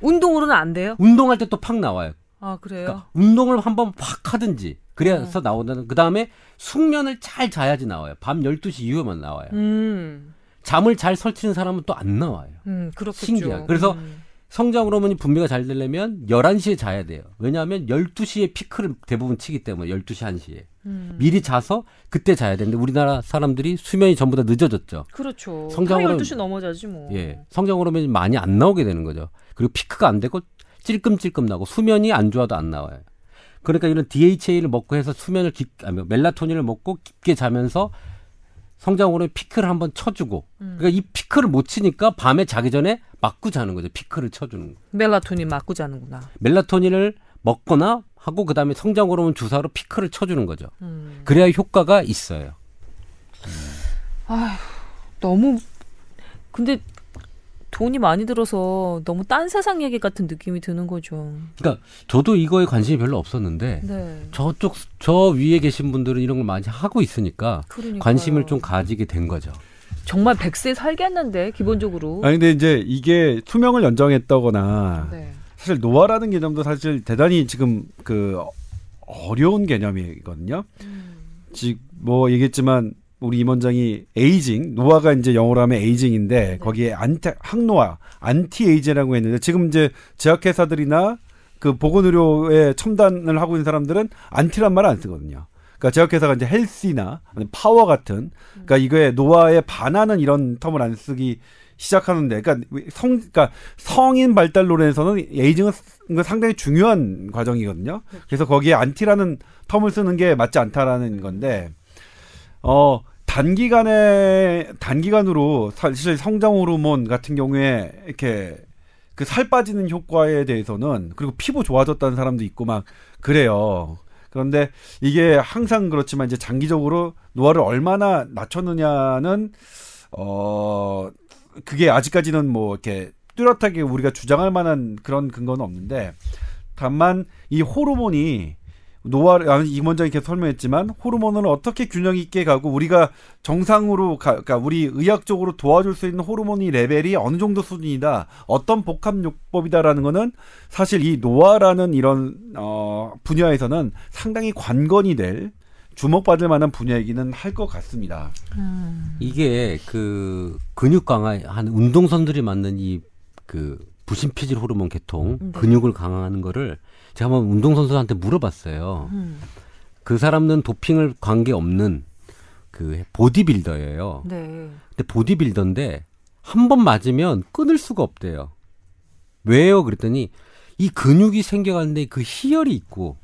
운동으로는 안 돼요? 운동할 때 또 팍 나와요. 아 그래요? 그러니까 운동을 한번 팍 하든지 그래서 나온다는 그 다음에 숙면을 잘 자야지 나와요. 밤 12시 이후에만 나와요. 음. 잠을 잘 설치는 사람은 또 안 나와요. 음, 그렇겠죠. 신기하게. 그래서 음. 성장 호르몬이 분비가 잘 되려면 11시에 자야 돼요. 왜냐하면 12시에 피크를 대부분 치기 때문에 12시 1시에. 음. 미리 자서 그때 자야 되는데 우리나라 사람들이 수면이 전부 다 늦어졌죠. 그렇죠. 성장으로- 다 12시 넘어 자지 뭐. 예. 성장 호르몬이 많이 안 나오게 되는 거죠. 그리고 피크가 안 되고 찔끔찔끔 나고 수면이 안 좋아도 안 나와요. 그러니까 이런 DHA를 먹고 해서 수면을 깊, 아니, 멜라토닌을 먹고 깊게 자면서 성장 호르몬 피크를 한번 쳐주고 음. 그러니까 이 피크를 못 치니까 밤에 자기 전에 맞고 자는 거죠. 피크를 쳐주는 거. 멜라토닌 맞고 자는구나. 멜라토닌을 먹거나 하고 그다음에 성장 호르몬 주사로 피크를 쳐주는 거죠. 음. 그래야 효과가 있어요. 아휴, 너무 근데 돈이 많이 들어서 너무 딴 세상 얘기 같은 느낌이 드는 거죠. 그러니까 저도 이거에 관심이 별로 없었는데 네. 저쪽 저 위에 계신 분들은 이런 걸 많이 하고 있으니까 그러니까요. 관심을 좀 가지게 된 거죠. 정말 100세 살겠는데 기본적으로. 아니 근데 이제 이게 수명을 연장했다거나 네. 사실 노화라는 개념도 사실 대단히 지금 그 어려운 개념이거든요. 음. 즉뭐 얘기했지만 우리 임원장이 aging 노화가 이제 영어로 하면 네. aging인데 거기에 안티 항노화 anti-aging이라고 했는데 지금 이제 제약회사들이나 그 보건의료에 첨단을 하고 있는 사람들은 anti란 말 안 쓰거든요. 그러니까 제약회사가 이제 healthy나 파워 같은 그러니까 이거에 노화에 반하는 이런 term을 안 쓰기 시작하는데 그러니까 성 그러니까 성인 발달론에서는 aging은 상당히 중요한 과정이거든요. 그래서 거기에 anti라는 텀을 쓰는 게 맞지 않다라는 건데 어 단기간에 단기간으로 사실 성장 호르몬 같은 경우에 이렇게 그 살 빠지는 효과에 대해서는 그리고 피부 좋아졌다는 사람도 있고 막 그래요. 그런데 이게 항상 그렇지만 이제 장기적으로 노화를 얼마나 낮췄느냐는 어 그게 아직까지는 뭐 이렇게 뚜렷하게 우리가 주장할 만한 그런 근거는 없는데 다만 이 호르몬이 노화를 아, 임 원장이 계속 설명했지만 호르몬은 어떻게 균형 있게 가고 우리가 정상으로 가, 그러니까 우리 의학적으로 도와줄 수 있는 호르몬이 레벨이 어느 정도 수준이다 어떤 복합 요법이다라는 거는 사실 이 노화라는 이런 어 분야에서는 상당히 관건이 될 주목받을 만한 분야이기는 할 것 같습니다. 음. 이게 그 근육 강화한 운동선들이 맞는 이 그 부신피질 호르몬 계통 네. 근육을 강화하는 거를 제가 한번 운동선수한테 물어봤어요. 음. 그 사람은 도핑을 관계 없는 그 보디빌더예요. 네. 근데 보디빌더인데 한 번 맞으면 끊을 수가 없대요. 왜요? 그랬더니 이 근육이 생겨가는데 그 희열이 있고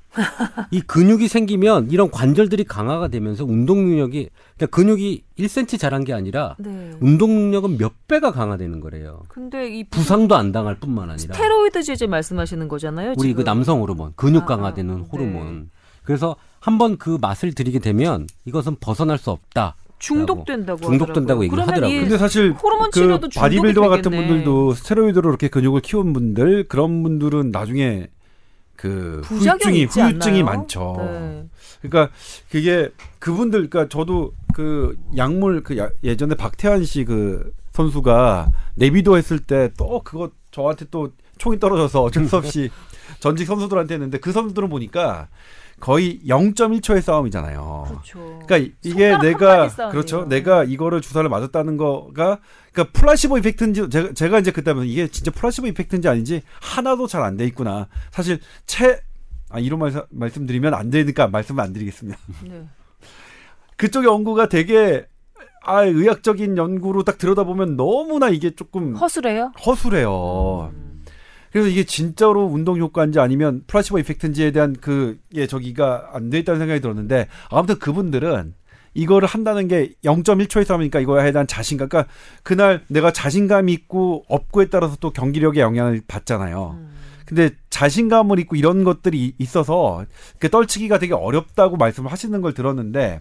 이 근육이 생기면 이런 관절들이 강화가 되면서 운동 능력이 그러니까 근육이 1cm 자란 게 아니라 네. 운동 능력은 몇 배가 강화되는 거래요. 근데 이 부상도 안 당할 뿐만 아니라 스테로이드 제 제 말씀하시는 거잖아요. 우리 그 지금. 남성 호르몬, 근육 아, 강화되는 네. 호르몬. 그래서 한번 그 맛을 들이게 되면 이것은 벗어날 수 없다. 중독된다고 중독된다고. 얘기를 하더라고요. 이 근데 사실 호르몬 그 치료도 중독이 바디빌더 같은 되겠네. 분들도 스테로이드로 이렇게 근육을 키운 분들 그런 분들은 나중에 그 후유증이 후유증이? 많죠. 네. 그러니까 그게 그분들 그러니까 저도 그 약물 그 야- 예전에 박태환 씨 그 선수가 내비도 했을 때 또 그거 저한테 또 총이 떨어져서 어쩔 수 없이 전직 선수들한테 했는데 그 선수들은 보니까 거의 0.1초의 싸움이잖아요. 그렇죠. 그러니까 이게 내가. 그렇죠. 내가 이거를 주사를 맞았다는 거가 그러니까 플라시보 이펙트인지 제가, 제가 이제 그때 하면 이게 진짜 플라시보 이펙트인지 아닌지 하나도 잘 안 돼 있구나. 사실 채 아, 이런 말, 말씀드리면 안 되니까 말씀을 안 드리겠습니다. 네. 그쪽 연구가 되게 아 의학적인 연구로 딱 들여다보면 너무나 이게 조금 허술해요? 허술해요. 음. 그래서 이게 진짜로 운동 효과인지 아니면 플라시보 이펙트인지에 대한 그게 저기가 안 돼 있다는 생각이 들었는데 아무튼 그분들은 이거를 한다는 게 0.1초의 싸움이니까 이거에 대한 자신감. 그러니까 그날 내가 자신감이 있고 없고에 따라서 또 경기력에 영향을 받잖아요. 음. 근데 자신감을 있고 이런 것들이 있어서 그 떨치기가 되게 어렵다고 말씀을 하시는 걸 들었는데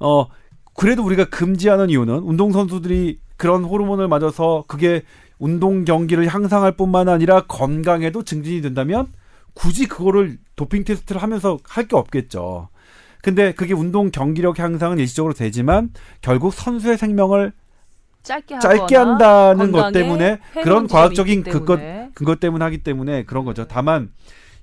어 그래도 우리가 금지하는 이유는 운동 선수들이 그런 호르몬을 맞아서 그게 운동 경기를 향상할 뿐만 아니라 건강에도 증진이 된다면 굳이 그거를 도핑 테스트를 하면서 할 게 없겠죠. 근데 그게 운동 경기력 향상은 일시적으로 되지만 결국 선수의 생명을 짧게 짧게 한다는 것 때문에 그런 과학적인 그것. 그것 때문에 하기 때문에 그런 거죠. 다만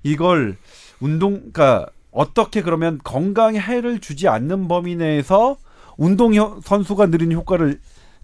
이걸 운동 그러니까 어떻게 그러면 건강에 해를 주지 않는 범위 내에서 운동 혀- 선수가 누리는 효과를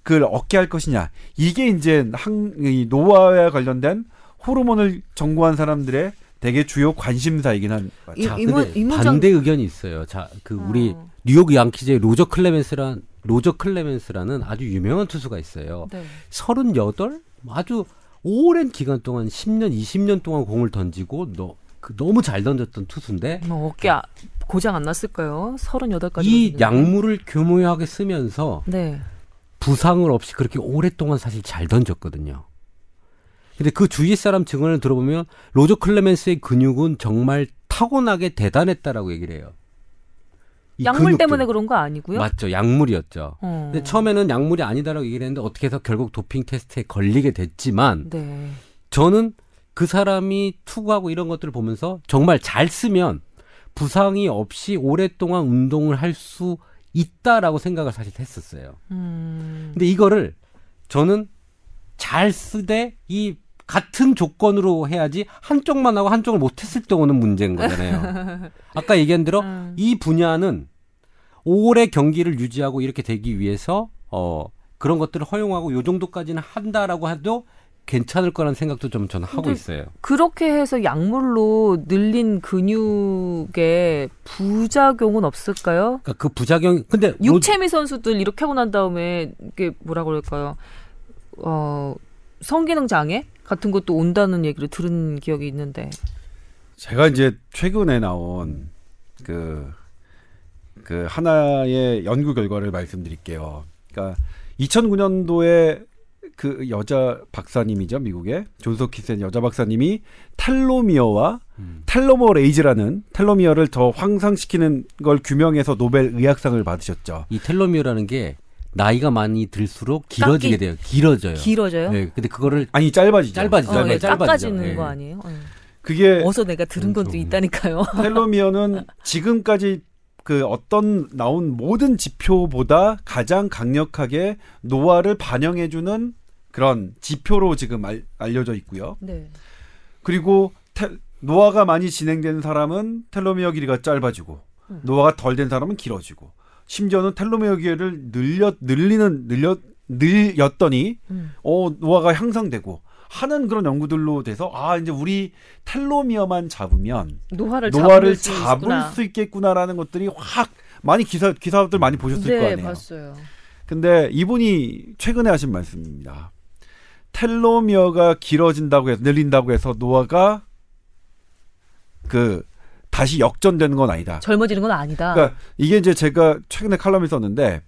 그걸 얻게 할 것이냐. 이게 이제 항, 이 노화와 관련된 호르몬을 전공한 사람들의 되게 주요 관심사이긴 한. 이- 자, 근데 이모장- 반대 의견이 있어요. 자, 그 우리 어. 뉴욕 양키즈의 로저 클레멘스란 로저 클레멘스라는 아주 유명한 투수가 있어요. 네. 38 아주 오랜 기간 동안 10년, 20년 동안 공을 던지고 너, 그 너무 잘 던졌던 투수인데 뭐 어깨 아- 고장 안 났을까요? 38까지. 이 약물을 교묘하게 쓰면서 네. 부상을 없이 그렇게 오랫동안 사실 잘 던졌거든요. 근데 그 주위 사람 증언을 들어보면 로저 클레멘스의 근육은 정말 타고나게 대단했다라고 얘기를 해요. 이 약물 근육들. 때문에 그런 거 아니고요? 맞죠. 약물이었죠. 어. 근데 처음에는 약물이 아니다라고 얘기를 했는데 어떻게 해서 결국 도핑 테스트에 걸리게 됐지만 네. 저는 그 사람이 투구하고 이런 것들을 보면서 정말 잘 쓰면 부상이 없이 오랫동안 운동을 할 수 있다라고 생각을 사실 했었어요. 음. 근데 이거를 저는 잘 쓰되 이 같은 조건으로 해야지 한쪽만 하고 한쪽을 못했을 때 오는 문제인 거잖아요. 아까 얘기한 대로 음. 이 분야는 오래 경기를 유지하고 이렇게 되기 위해서 어 그런 것들을 허용하고 요 정도까지는 한다라고 해도 괜찮을 거라는 생각도 좀 저는 하고 있어요. 그렇게 해서 약물로 늘린 근육에 부작용은 없을까요? 그러니까 그 부작용 근데 로- 육체미 선수들 이렇게 하고 난 다음에 이게 뭐라 그럴까요? 어 성기능 장애 같은 것도 온다는 얘기를 들은 기억이 있는데. 제가 이제 최근에 나온 그, 그 하나의 연구 결과를 말씀드릴게요. 그러니까 2009년도에 그 여자 박사님이죠, 미국의 존스홉킨스 여자 박사님이 텔로미어와 음. telomerase라는 텔로미어를 더 향상시키는 걸 규명해서 노벨 의학상을 받으셨죠. 이 텔로미어라는 게 나이가 많이 들수록 길어지게 깎이- 돼요. 길어져요. 길어져요? 네, 근데 그거를 아니 짧아지죠. 짧아지죠. 어, 예, 짧아지죠. 깎아지는 예. 거 아니에요? 예. 그게 어서 내가 들은 것도 그렇죠. 있다니까요. 텔로미어는 지금까지 그 어떤 나온 모든 지표보다 가장 강력하게 노화를 반영해주는 그런 지표로 지금 알, 알려져 있고요. 네. 그리고 테- 노화가 많이 진행된 사람은 텔로미어 길이가 짧아지고 음. 노화가 덜 된 사람은 길어지고 심지어는 텔로미어 길이를 늘려 늘리는 늘려 늘렸더니 음. 어 노화가 향상되고 하는 그런 연구들로 돼서 아 이제 우리 텔로미어만 잡으면 노화를, 노화를 잡을 수 잡을. 수 있겠구나라는 것들이 확 많이 기사 기사들 많이 보셨을 거 네, 아니에요. 봤어요. 근데 이분이 최근에 하신 말씀입니다. 텔로미어가 길어진다고 해서 늘린다고 해서 노화가 그 다시 역전되는 건 아니다. 젊어지는 건 아니다. 그러니까 이게 이제 제가 최근에 칼럼에 썼는데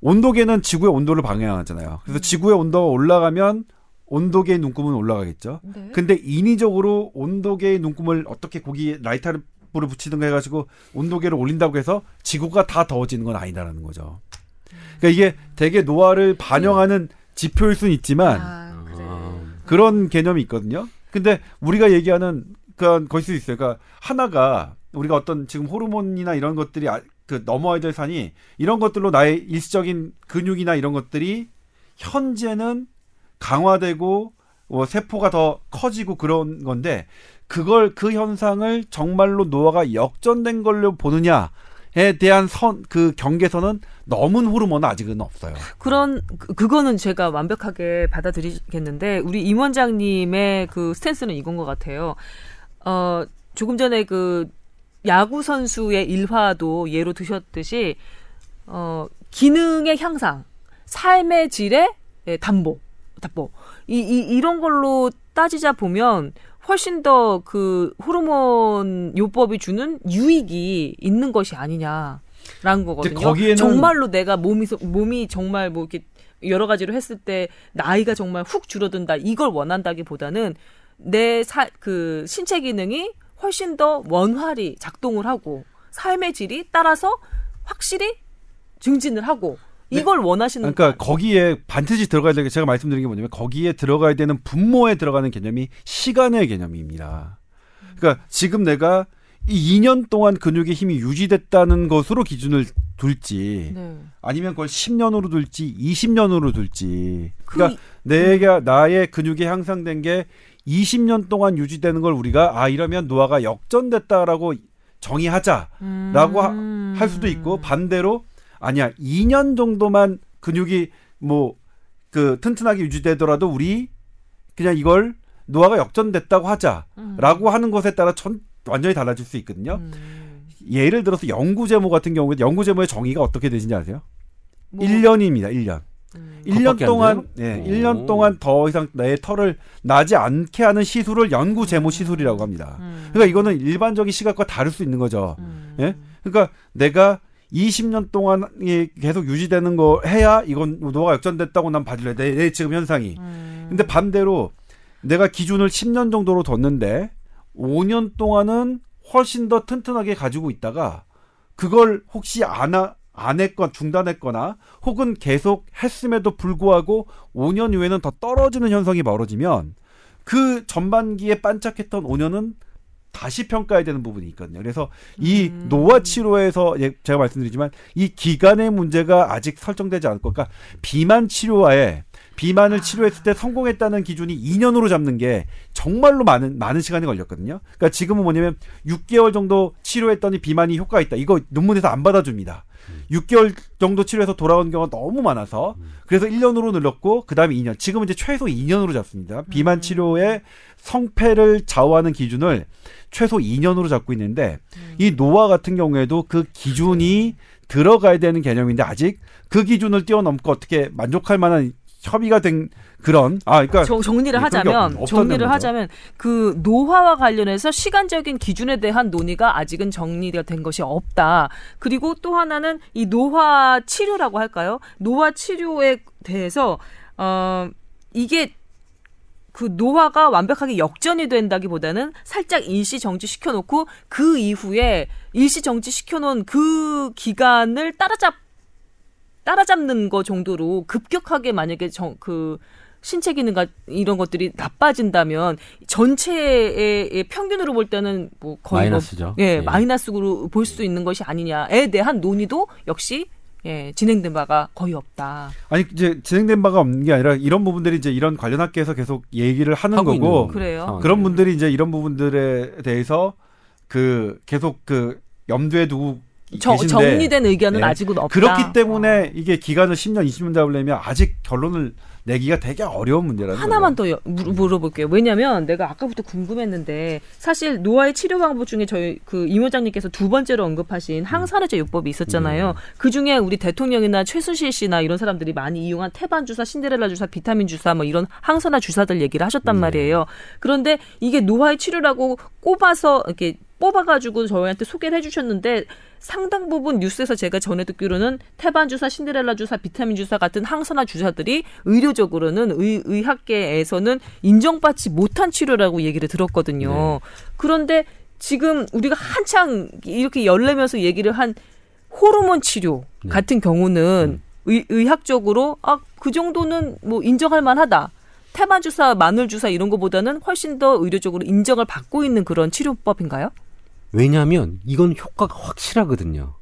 온도계는 지구의 온도를 방해하잖아요. 그래서 음. 지구의 온도가 올라가면 온도계의 눈금은 올라가겠죠. 네. 근데 인위적으로 온도계의 눈금을 어떻게 거기에 라이터를 붙이든가 해가지고 온도계를 올린다고 해서 지구가 다 더워지는 건 아니다라는 거죠. 그러니까 이게 되게 노화를 반영하는 지표일 수는 있지만 아, 그런 개념이 있거든요. 근데 우리가 얘기하는 그런 것일 수 있어요. 그러니까 하나가 우리가 어떤 지금 호르몬이나 이런 것들이 아- 그 넘어야 될 산이 이런 것들로 나의 일시적인 근육이나 이런 것들이 현재는 강화되고 뭐 세포가 더 커지고 그런 건데 그걸 그 현상을 정말로 노화가 역전된 걸로 보느냐 에 대한 선 그 경계선은 넘은 호르몬은 아직은 없어요. 그런 그- 그거는 제가 완벽하게 받아들이겠는데 우리 임 원장님의 그 스탠스는 이건 것 같아요. 어 조금 전에 그 야구 선수의 일화도 예로 드셨듯이 어 기능의 향상, 삶의 질의 예, 담보, 담보 이, 이 이런 걸로 따지자 보면 훨씬 더 그 호르몬 요법이 주는 유익이 있는 것이 아니냐라는 거거든요. 거기에는- 정말로 내가 몸이 소- 몸이 정말 뭐 이렇게 여러 가지로 했을 때 나이가 정말 훅 줄어든다 이걸 원한다기보다는 내그 신체 기능이 훨씬 더 원활히 작동을 하고 삶의 질이 따라서 확실히 증진을 하고 이걸 원하시는 그러니까 거 거기에 반드시 들어가야 되게 제가 말씀드린 게 뭐냐면 거기에 들어가야 되는 분모에 들어가는 개념이 시간의 개념입니다. 그러니까 지금 내가 이 2년 동안 근육의 힘이 유지됐다는 것으로 기준을 둘지 네. 아니면 그걸 10년으로 둘지 20년으로 둘지. 그 그러니까 내가 나의 근육이 향상된 게 20년 동안 유지되는 걸 우리가 아 이러면 노화가 역전됐다라고 정의하자라고 하- 할 수도 있고 반대로 아니야 2년 정도만 근육이 뭐 그 튼튼하게 유지되더라도 우리 그냥 이걸 노화가 역전됐다고 하자라고 하는 것에 따라 전, 완전히 달라질 수 있거든요. 음. 예를 들어서 연구 제모 같은 경우에 연구 제모의 정의가 어떻게 되는지 아세요? 뭐, 1년입니다. 1년. 음. 1년 그것밖에 안 동안? 예, 오. 1년 동안 더 이상 내 털을 나지 않게 하는 시술을 연구 제모 시술이라고 합니다. 음. 그러니까 이거는 일반적인 시각과 다를 수 있는 거죠. 음. 예? 그러니까 내가 20년 동안 이 계속 유지되는 거 해야 이건 노화가 역전됐다고 난 봐줄래. 내, 내 지금 현상이. 음. 근데 반대로 내가 기준을 10년 정도로 뒀는데 5년 동안은 훨씬 더 튼튼하게 가지고 있다가 그걸 혹시 안, 하, 안 했건 중단했거나 혹은 계속 했음에도 불구하고 5년 후에는 더 떨어지는 현상이 벌어지면 그 전반기에 반짝했던 5년은 다시 평가해야 되는 부분이 있거든요. 그래서 이 음. 노화 치료에서 예, 제가 말씀드리지만 이 기간의 문제가 아직 설정되지 않고 그러니까 비만 치료와에 비만을 치료했을 때 성공했다는 기준이 2년으로 잡는 게 정말로 많은 많은 시간이 걸렸거든요. 그러니까 지금은 뭐냐면 6개월 정도 치료했더니 비만이 효과가 있다. 이거 논문에서 안 받아줍니다. 6개월 정도 치료해서 돌아온 경우가 너무 많아서 그래서 1년으로 늘렸고 그다음에 2년. 지금은 이제 최소 2년으로 잡습니다. 비만 치료의 성패를 좌우하는 기준을 최소 2년으로 잡고 있는데 이 노화 같은 경우에도 그 기준이 들어가야 되는 개념인데 아직 그 기준을 뛰어넘고 어떻게 만족할 만한 협의가 된 그런 아 그러니까 저- 정리를 게 하자면 정리를. 하자면 그 노화와 관련해서 시간적인 기준에 대한 논의가 아직은 정리가 된 것이 없다. 그리고 또 하나는 이 노화 치료라고 할까요? 노화 치료에 대해서 어 이게 그 노화가 완벽하게 역전이 된다기보다는 살짝 일시 정지 시켜 놓고 그 이후에 일시 정지 시켜 놓은 그 기간을 따라잡 따라잡는 거 정도로 급격하게 만약에 정, 그 신체 기능과 이런 것들이 나빠진다면 전체의 평균으로 볼 때는 뭐 거의 마이너스죠. 뭐, 예, 예. 마이너스로 볼 수 있는 것이 아니냐에 대한 논의도 역시 예, 진행된 바가 거의 없다. 아니 이제 진행된 바가 없는 게 아니라 이런 부분들이 이제 이런 관련 학계에서 계속 얘기를 하는 거고 그래요? 그런 분들이 이제 이런 부분들에 대해서 그 계속 그 염두에 두고 저- 계신데 정리된 의견은 예. 아직은 없다. 그렇기 때문에 이게 기간을 10년, 20년 잡으려면 아직 결론을 내기가 되게 어려운 문제라는 하나만 거죠. 더 여- 물- 물어볼게요. 왜냐하면 내가 아까부터 궁금했는데 사실 노화의 치료 방법 중에 저희 그 임 원장님께서 두 번째로 언급하신 항산화제 요법이 있었잖아요. 그 중에 우리 대통령이나 최순실 씨나 이런 사람들이 많이 이용한 태반 주사, 신데렐라 주사, 비타민 주사 뭐 이런 항산화 주사들 얘기를 하셨단 말이에요. 그런데 이게 노화의 치료라고 꼽아서 이렇게 뽑아가지고 저희한테 소개를 해주셨는데 상당 부분 뉴스에서 제가 전해 듣기로는 태반 주사, 신데렐라 주사, 비타민 주사 같은 항산화 주사들이 의료적으로는 의, 의학계에서는 인정받지 못한 치료라고 얘기를 들었거든요. 그런데 지금 우리가 한창 이렇게 열내면서 얘기를 한 호르몬 치료 네. 같은 경우는 의, 의학적으로 아 그 정도는 뭐 인정할 만하다. 태반 주사, 마늘 주사 이런 거보다는 훨씬 더 의료적으로 인정을 받고 있는 그런 치료법인가요? 왜냐하면 이건 효과가 확실하거든요.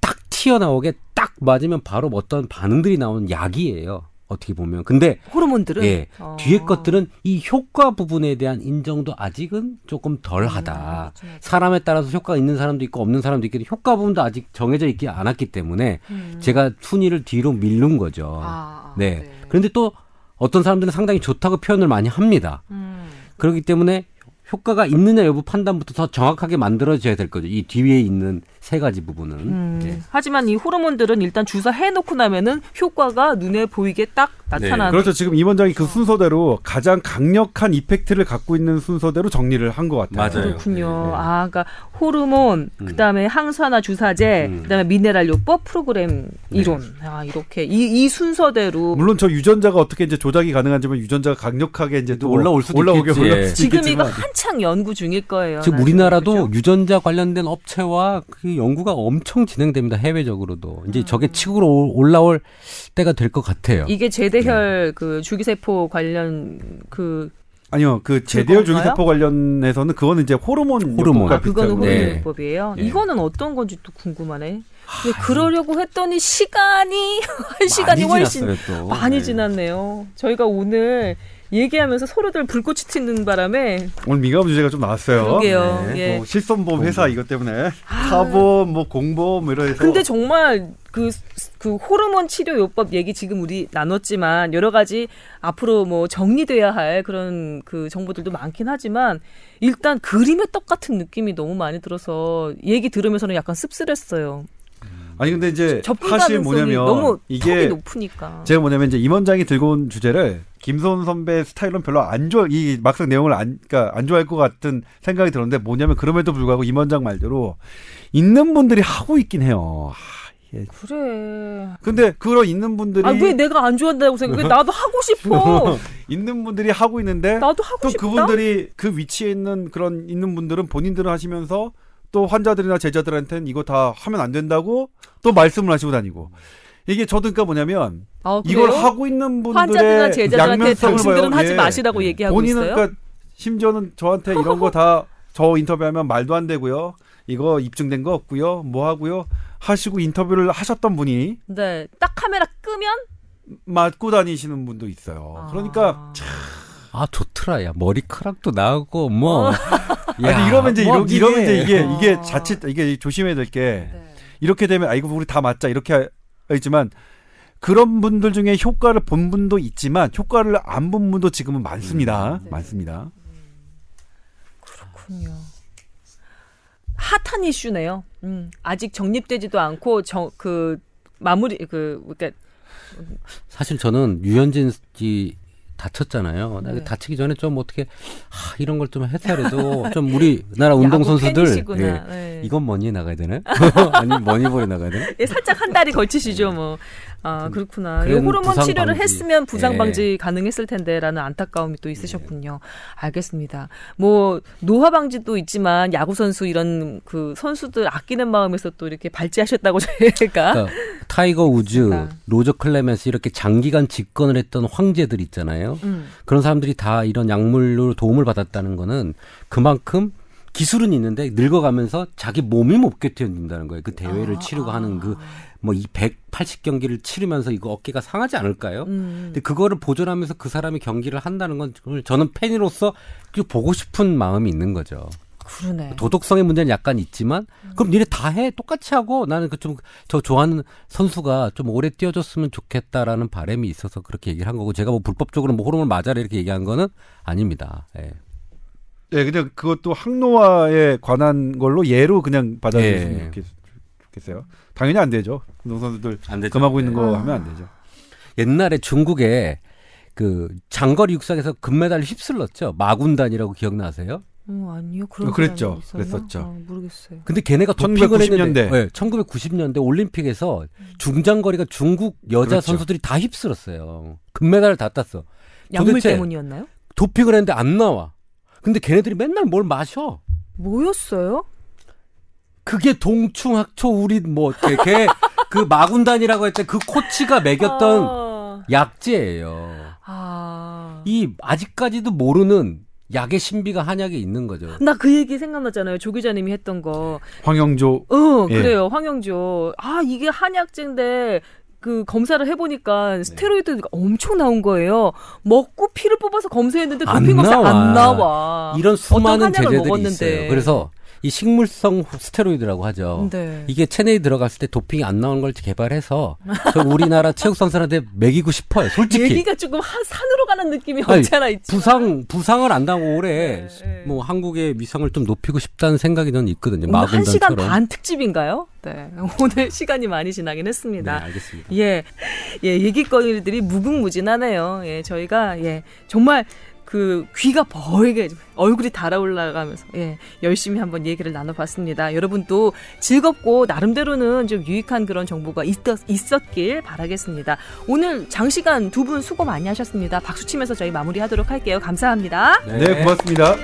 딱 튀어나오게 딱 맞으면 바로 어떤 반응들이 나오는 약이에요. 어떻게 보면. 근데 호르몬들은 예, 어. 뒤에 것들은 이 효과 부분에 대한 인정도 아직은 조금 덜하다. 음, 맞아, 맞아. 사람에 따라서 효과가 있는 사람도 있고 없는 사람도 있기 때문에 효과 부분도 아직 정해져 있지 않았기 때문에 음. 제가 순위를 뒤로 밀는 거죠. 아, 네. 그런데 또 어떤 사람들은 상당히 좋다고 표현을 많이 합니다. 음. 그렇기 때문에 효과가 있느냐 여부 판단부터 더 정확하게 만들어져야 될 거죠. 이 뒤에 있는 세 가지 부분은. 음, 네. 하지만 이 호르몬들은 일단 주사 해놓고 나면은 효과가 눈에 보이게 딱 나타나는. 그렇죠. 지금 임 원장이 그 순서대로 가장 강력한 이펙트를 갖고 있는 순서대로 정리를 한 것 같아요. 맞아요. 그렇군요. 네, 네. 아, 그러니까 호르몬, 음. 그다음에 항산화 주사제, 음. 그다음에 미네랄 요법 프로그램 이론. 아, 이렇게 이, 이 순서대로 물론 저 유전자가 어떻게 이제 조작이 가능한지만 유전자가 강력하게 이제 또 올라올 수도 올라오게 있겠지. 올라올 예. 수도 지금 이거 있겠지만 한창 연구 중일 거예요. 지금 나중에. 우리나라도 그죠? 유전자 관련된 업체와 그 연구가 엄청 진행됩니다. 해외적으로도. 음. 이제 저게 치고로 올- 올라올 때가 될 것 같아요. 이게 제대혈 그 주기세포 관련 그 아니요 그 그건가요? 주기세포 관련해서는 그거는 이제 호르몬 호르몬. 아, 그거는 비슷하고. 네. 호르몬 요법이에요. 네. 이거는 어떤 건지 또 궁금하네. 근데 그러려고 했더니 시간이 한 시간이 많이 훨씬 지났어요, 또. 많이 네. 지났네요. 저희가 오늘 얘기하면서 서로들 불꽃이 튀는 바람에 오늘 민감한 주제가 좀 나왔어요. 그러게요. 네. 예. 뭐 실손보험 회사 이것 때문에 사보험, 뭐 공보험 뭐 이러해서 근데 정말 그, 그 호르몬 치료 요법 얘기 지금 우리 나눴지만 여러 가지 앞으로 뭐 정리돼야 할 그런 그 정보들도 많긴 하지만 일단 그림의 떡 같은 느낌이 너무 많이 들어서 얘기 들으면서는 약간 씁쓸했어요. 아니 근데 이제 사실 뭐냐면 너무 이게 높으니까. 제가 뭐냐면 이제 임원장이 들고 온 주제를 김소은 선배 스타일은 별로 안 좋아 이 막상 내용을 안 그러니까 안 좋아할 것 같은 생각이 들었는데 뭐냐면 그럼에도 불구하고 임원장 말대로 있는 분들이 하고 있긴 해요. 아, 이게. 그래. 근데 그런 있는 분들이 아 왜 내가 안 좋아한다고 생각해? 나도 하고 싶어. 있는 분들이 하고 있는데 나도 하고 또 싶다. 그분들이 그 위치에 있는 그런 있는 분들은 본인들은 하시면서 또 환자들이나 제자들한테는 이거 다 하면 안 된다고 또 말씀을 하시고 다니고 이게 저도 그러니까 뭐냐면 아, 이걸? 하고 있는 분들의 환자들이나 제자들한테 양면성을 당신들은 봐요. 하지 예. 마시라고 얘기하고 본인은 있어요. 그러니까 심지어는 저한테 이런 거 다 저 인터뷰하면 말도 안 되고요. 이거 입증된 거 없고요. 뭐 하고요. 하시고 인터뷰를 하셨던 분이 네, 딱 카메라 끄면 맞고 다니시는 분도 있어요. 아. 그러니까 아 좋더라 야 머리카락도 나고 뭐 아니 이러면 이제 뭐 이러, 이러 면 이제 이게 어. 이게 자칫 이게 조심해야 될게 네. 이렇게 되면 아 이거 우리 다 맞자 이렇게 하지만 그런 분들 중에 효과를 본 분도 있지만 효과를 안 본 분도 지금은 많습니다. 네. 많습니다. 그렇군요. 핫한 이슈네요. 음, 아직 정립되지도 않고 정, 그 마무리 그 그러니까 사실 저는 유현진 씨 다쳤잖아요. 나 네. 다치기 전에 좀 어떻게 하, 이런 걸좀 했어야래도 좀 우리나라 운동 선수들. 예, 네. 이건 머니에 나가야 되나? 아니 머니볼에 나가야 되나? 예, 살짝 한 다리 걸치시죠, 뭐. 아, 그렇구나. 이 그런 호르몬 치료를 방지. 했으면 부상 예. 방지 가능했을 텐데라는 안타까움이 또 있으셨군요. 알겠습니다. 뭐 노화 방지도 있지만 야구 선수 이런 그 선수들 아끼는 마음에서 또 이렇게 발제하셨다고 제가 그러니까 타이거 우즈. 로저 클레멘스 이렇게 장기간 집권을 했던 황제들 있잖아요. 음. 그런 사람들이 다 이런 약물로 도움을 받았다는 거는 그만큼 기술은 있는데 늙어가면서 자기 몸이 못 견딘다는 거예요. 그 대회를 아, 치르고 아. 하는 그 뭐 이 180 경기를 치르면서 이거 어깨가 상하지 않을까요? 음. 근데 그거를 보존하면서 그 사람이 경기를 한다는 건 저는 팬으로서 그 보고 싶은 마음이 있는 거죠. 그러네. 도덕성의 문제는 약간 있지만 그럼 니네 다 해 똑같이 하고 나는 그 좀 저 좋아하는 선수가 좀 오래 뛰어줬으면 좋겠다라는 바람이 있어서 그렇게 얘기를 한 거고 제가 뭐 불법적으로 뭐 호르몬 맞아라 이렇게 얘기한 거는 아닙니다. 예. 네, 근데 그것도 항노화에 관한 걸로 예로 그냥 받아주시면 예. 좋겠, 좋겠어요. 당연히 안 되죠. 되죠. 금하고 있는 거 아. 하면 안 되죠. 옛날에 중국에 그 장거리 육상에서 금메달을 휩쓸렀죠. 마군단이라고 기억나세요? 어, 아니요. 그런 어, 그랬죠. 그랬었죠. 아, 모르겠어요. 근데 걔네가 1990 도핑을 했는데 년대. 네, 1990년대 올림픽에서 중장거리가 중국 여자 그렇죠. 선수들이 다 휩쓸었어요. 금메달을 다 땄어. 약물 도대체 때문이었나요? 도핑을 했는데 안 나와. 근데 걔네들이 맨날 뭘 마셔. 뭐였어요? 그게 동충학초 우리 뭐 걔 그 마군단이라고 했던 그 코치가 먹였던 아, 약제예요. 아. 이 아직까지도 모르는 약의 신비가 한약에 있는 거죠. 나 그 얘기 생각나잖아요. 조 기자님이 했던 거. 황영조 어, 예. 그래요. 황영조. 아, 이게 한약제인데 그 검사를 해보니까 스테로이드가 엄청 나온 거예요. 먹고 피를 뽑아서 검사했는데 안 도핑 검사 나와. 안 나와. 이런 수많은 제재들이 먹었는데. 있어요. 그래서 이 식물성 스테로이드라고 하죠. 네. 이게 체내에 들어갔을 때 도핑이 안 나오는 걸 개발해서 저 우리나라 체육 선수한테 먹이고 싶어요. 솔직히. 얘기가 조금 한 산으로 가는 느낌이 없잖아 있지. 부상 부상을 안 당하고 올해 네, 네. 뭐 한국의 위상을 좀 높이고 싶다는 생각이 저는 있거든요. 오늘 한 시간. 반 특집인가요? 네. 오늘 시간이 많이 지나긴 네, 했습니다. 알겠습니다. 예, 예, 얘기거리들이 무궁무진하네요. 예, 저희가, 예, 정말 그 귀가 벌게 얼굴이 달아올라가면서 예, 열심히 한번 얘기를 나눠봤습니다. 여러분도 즐겁고 나름대로는 좀 유익한 그런 정보가 있었, 있었길 바라겠습니다. 오늘 장시간 두 분 수고 많이 하셨습니다. 박수 치면서 저희 마무리하도록 할게요. 감사합니다. 네 고맙습니다.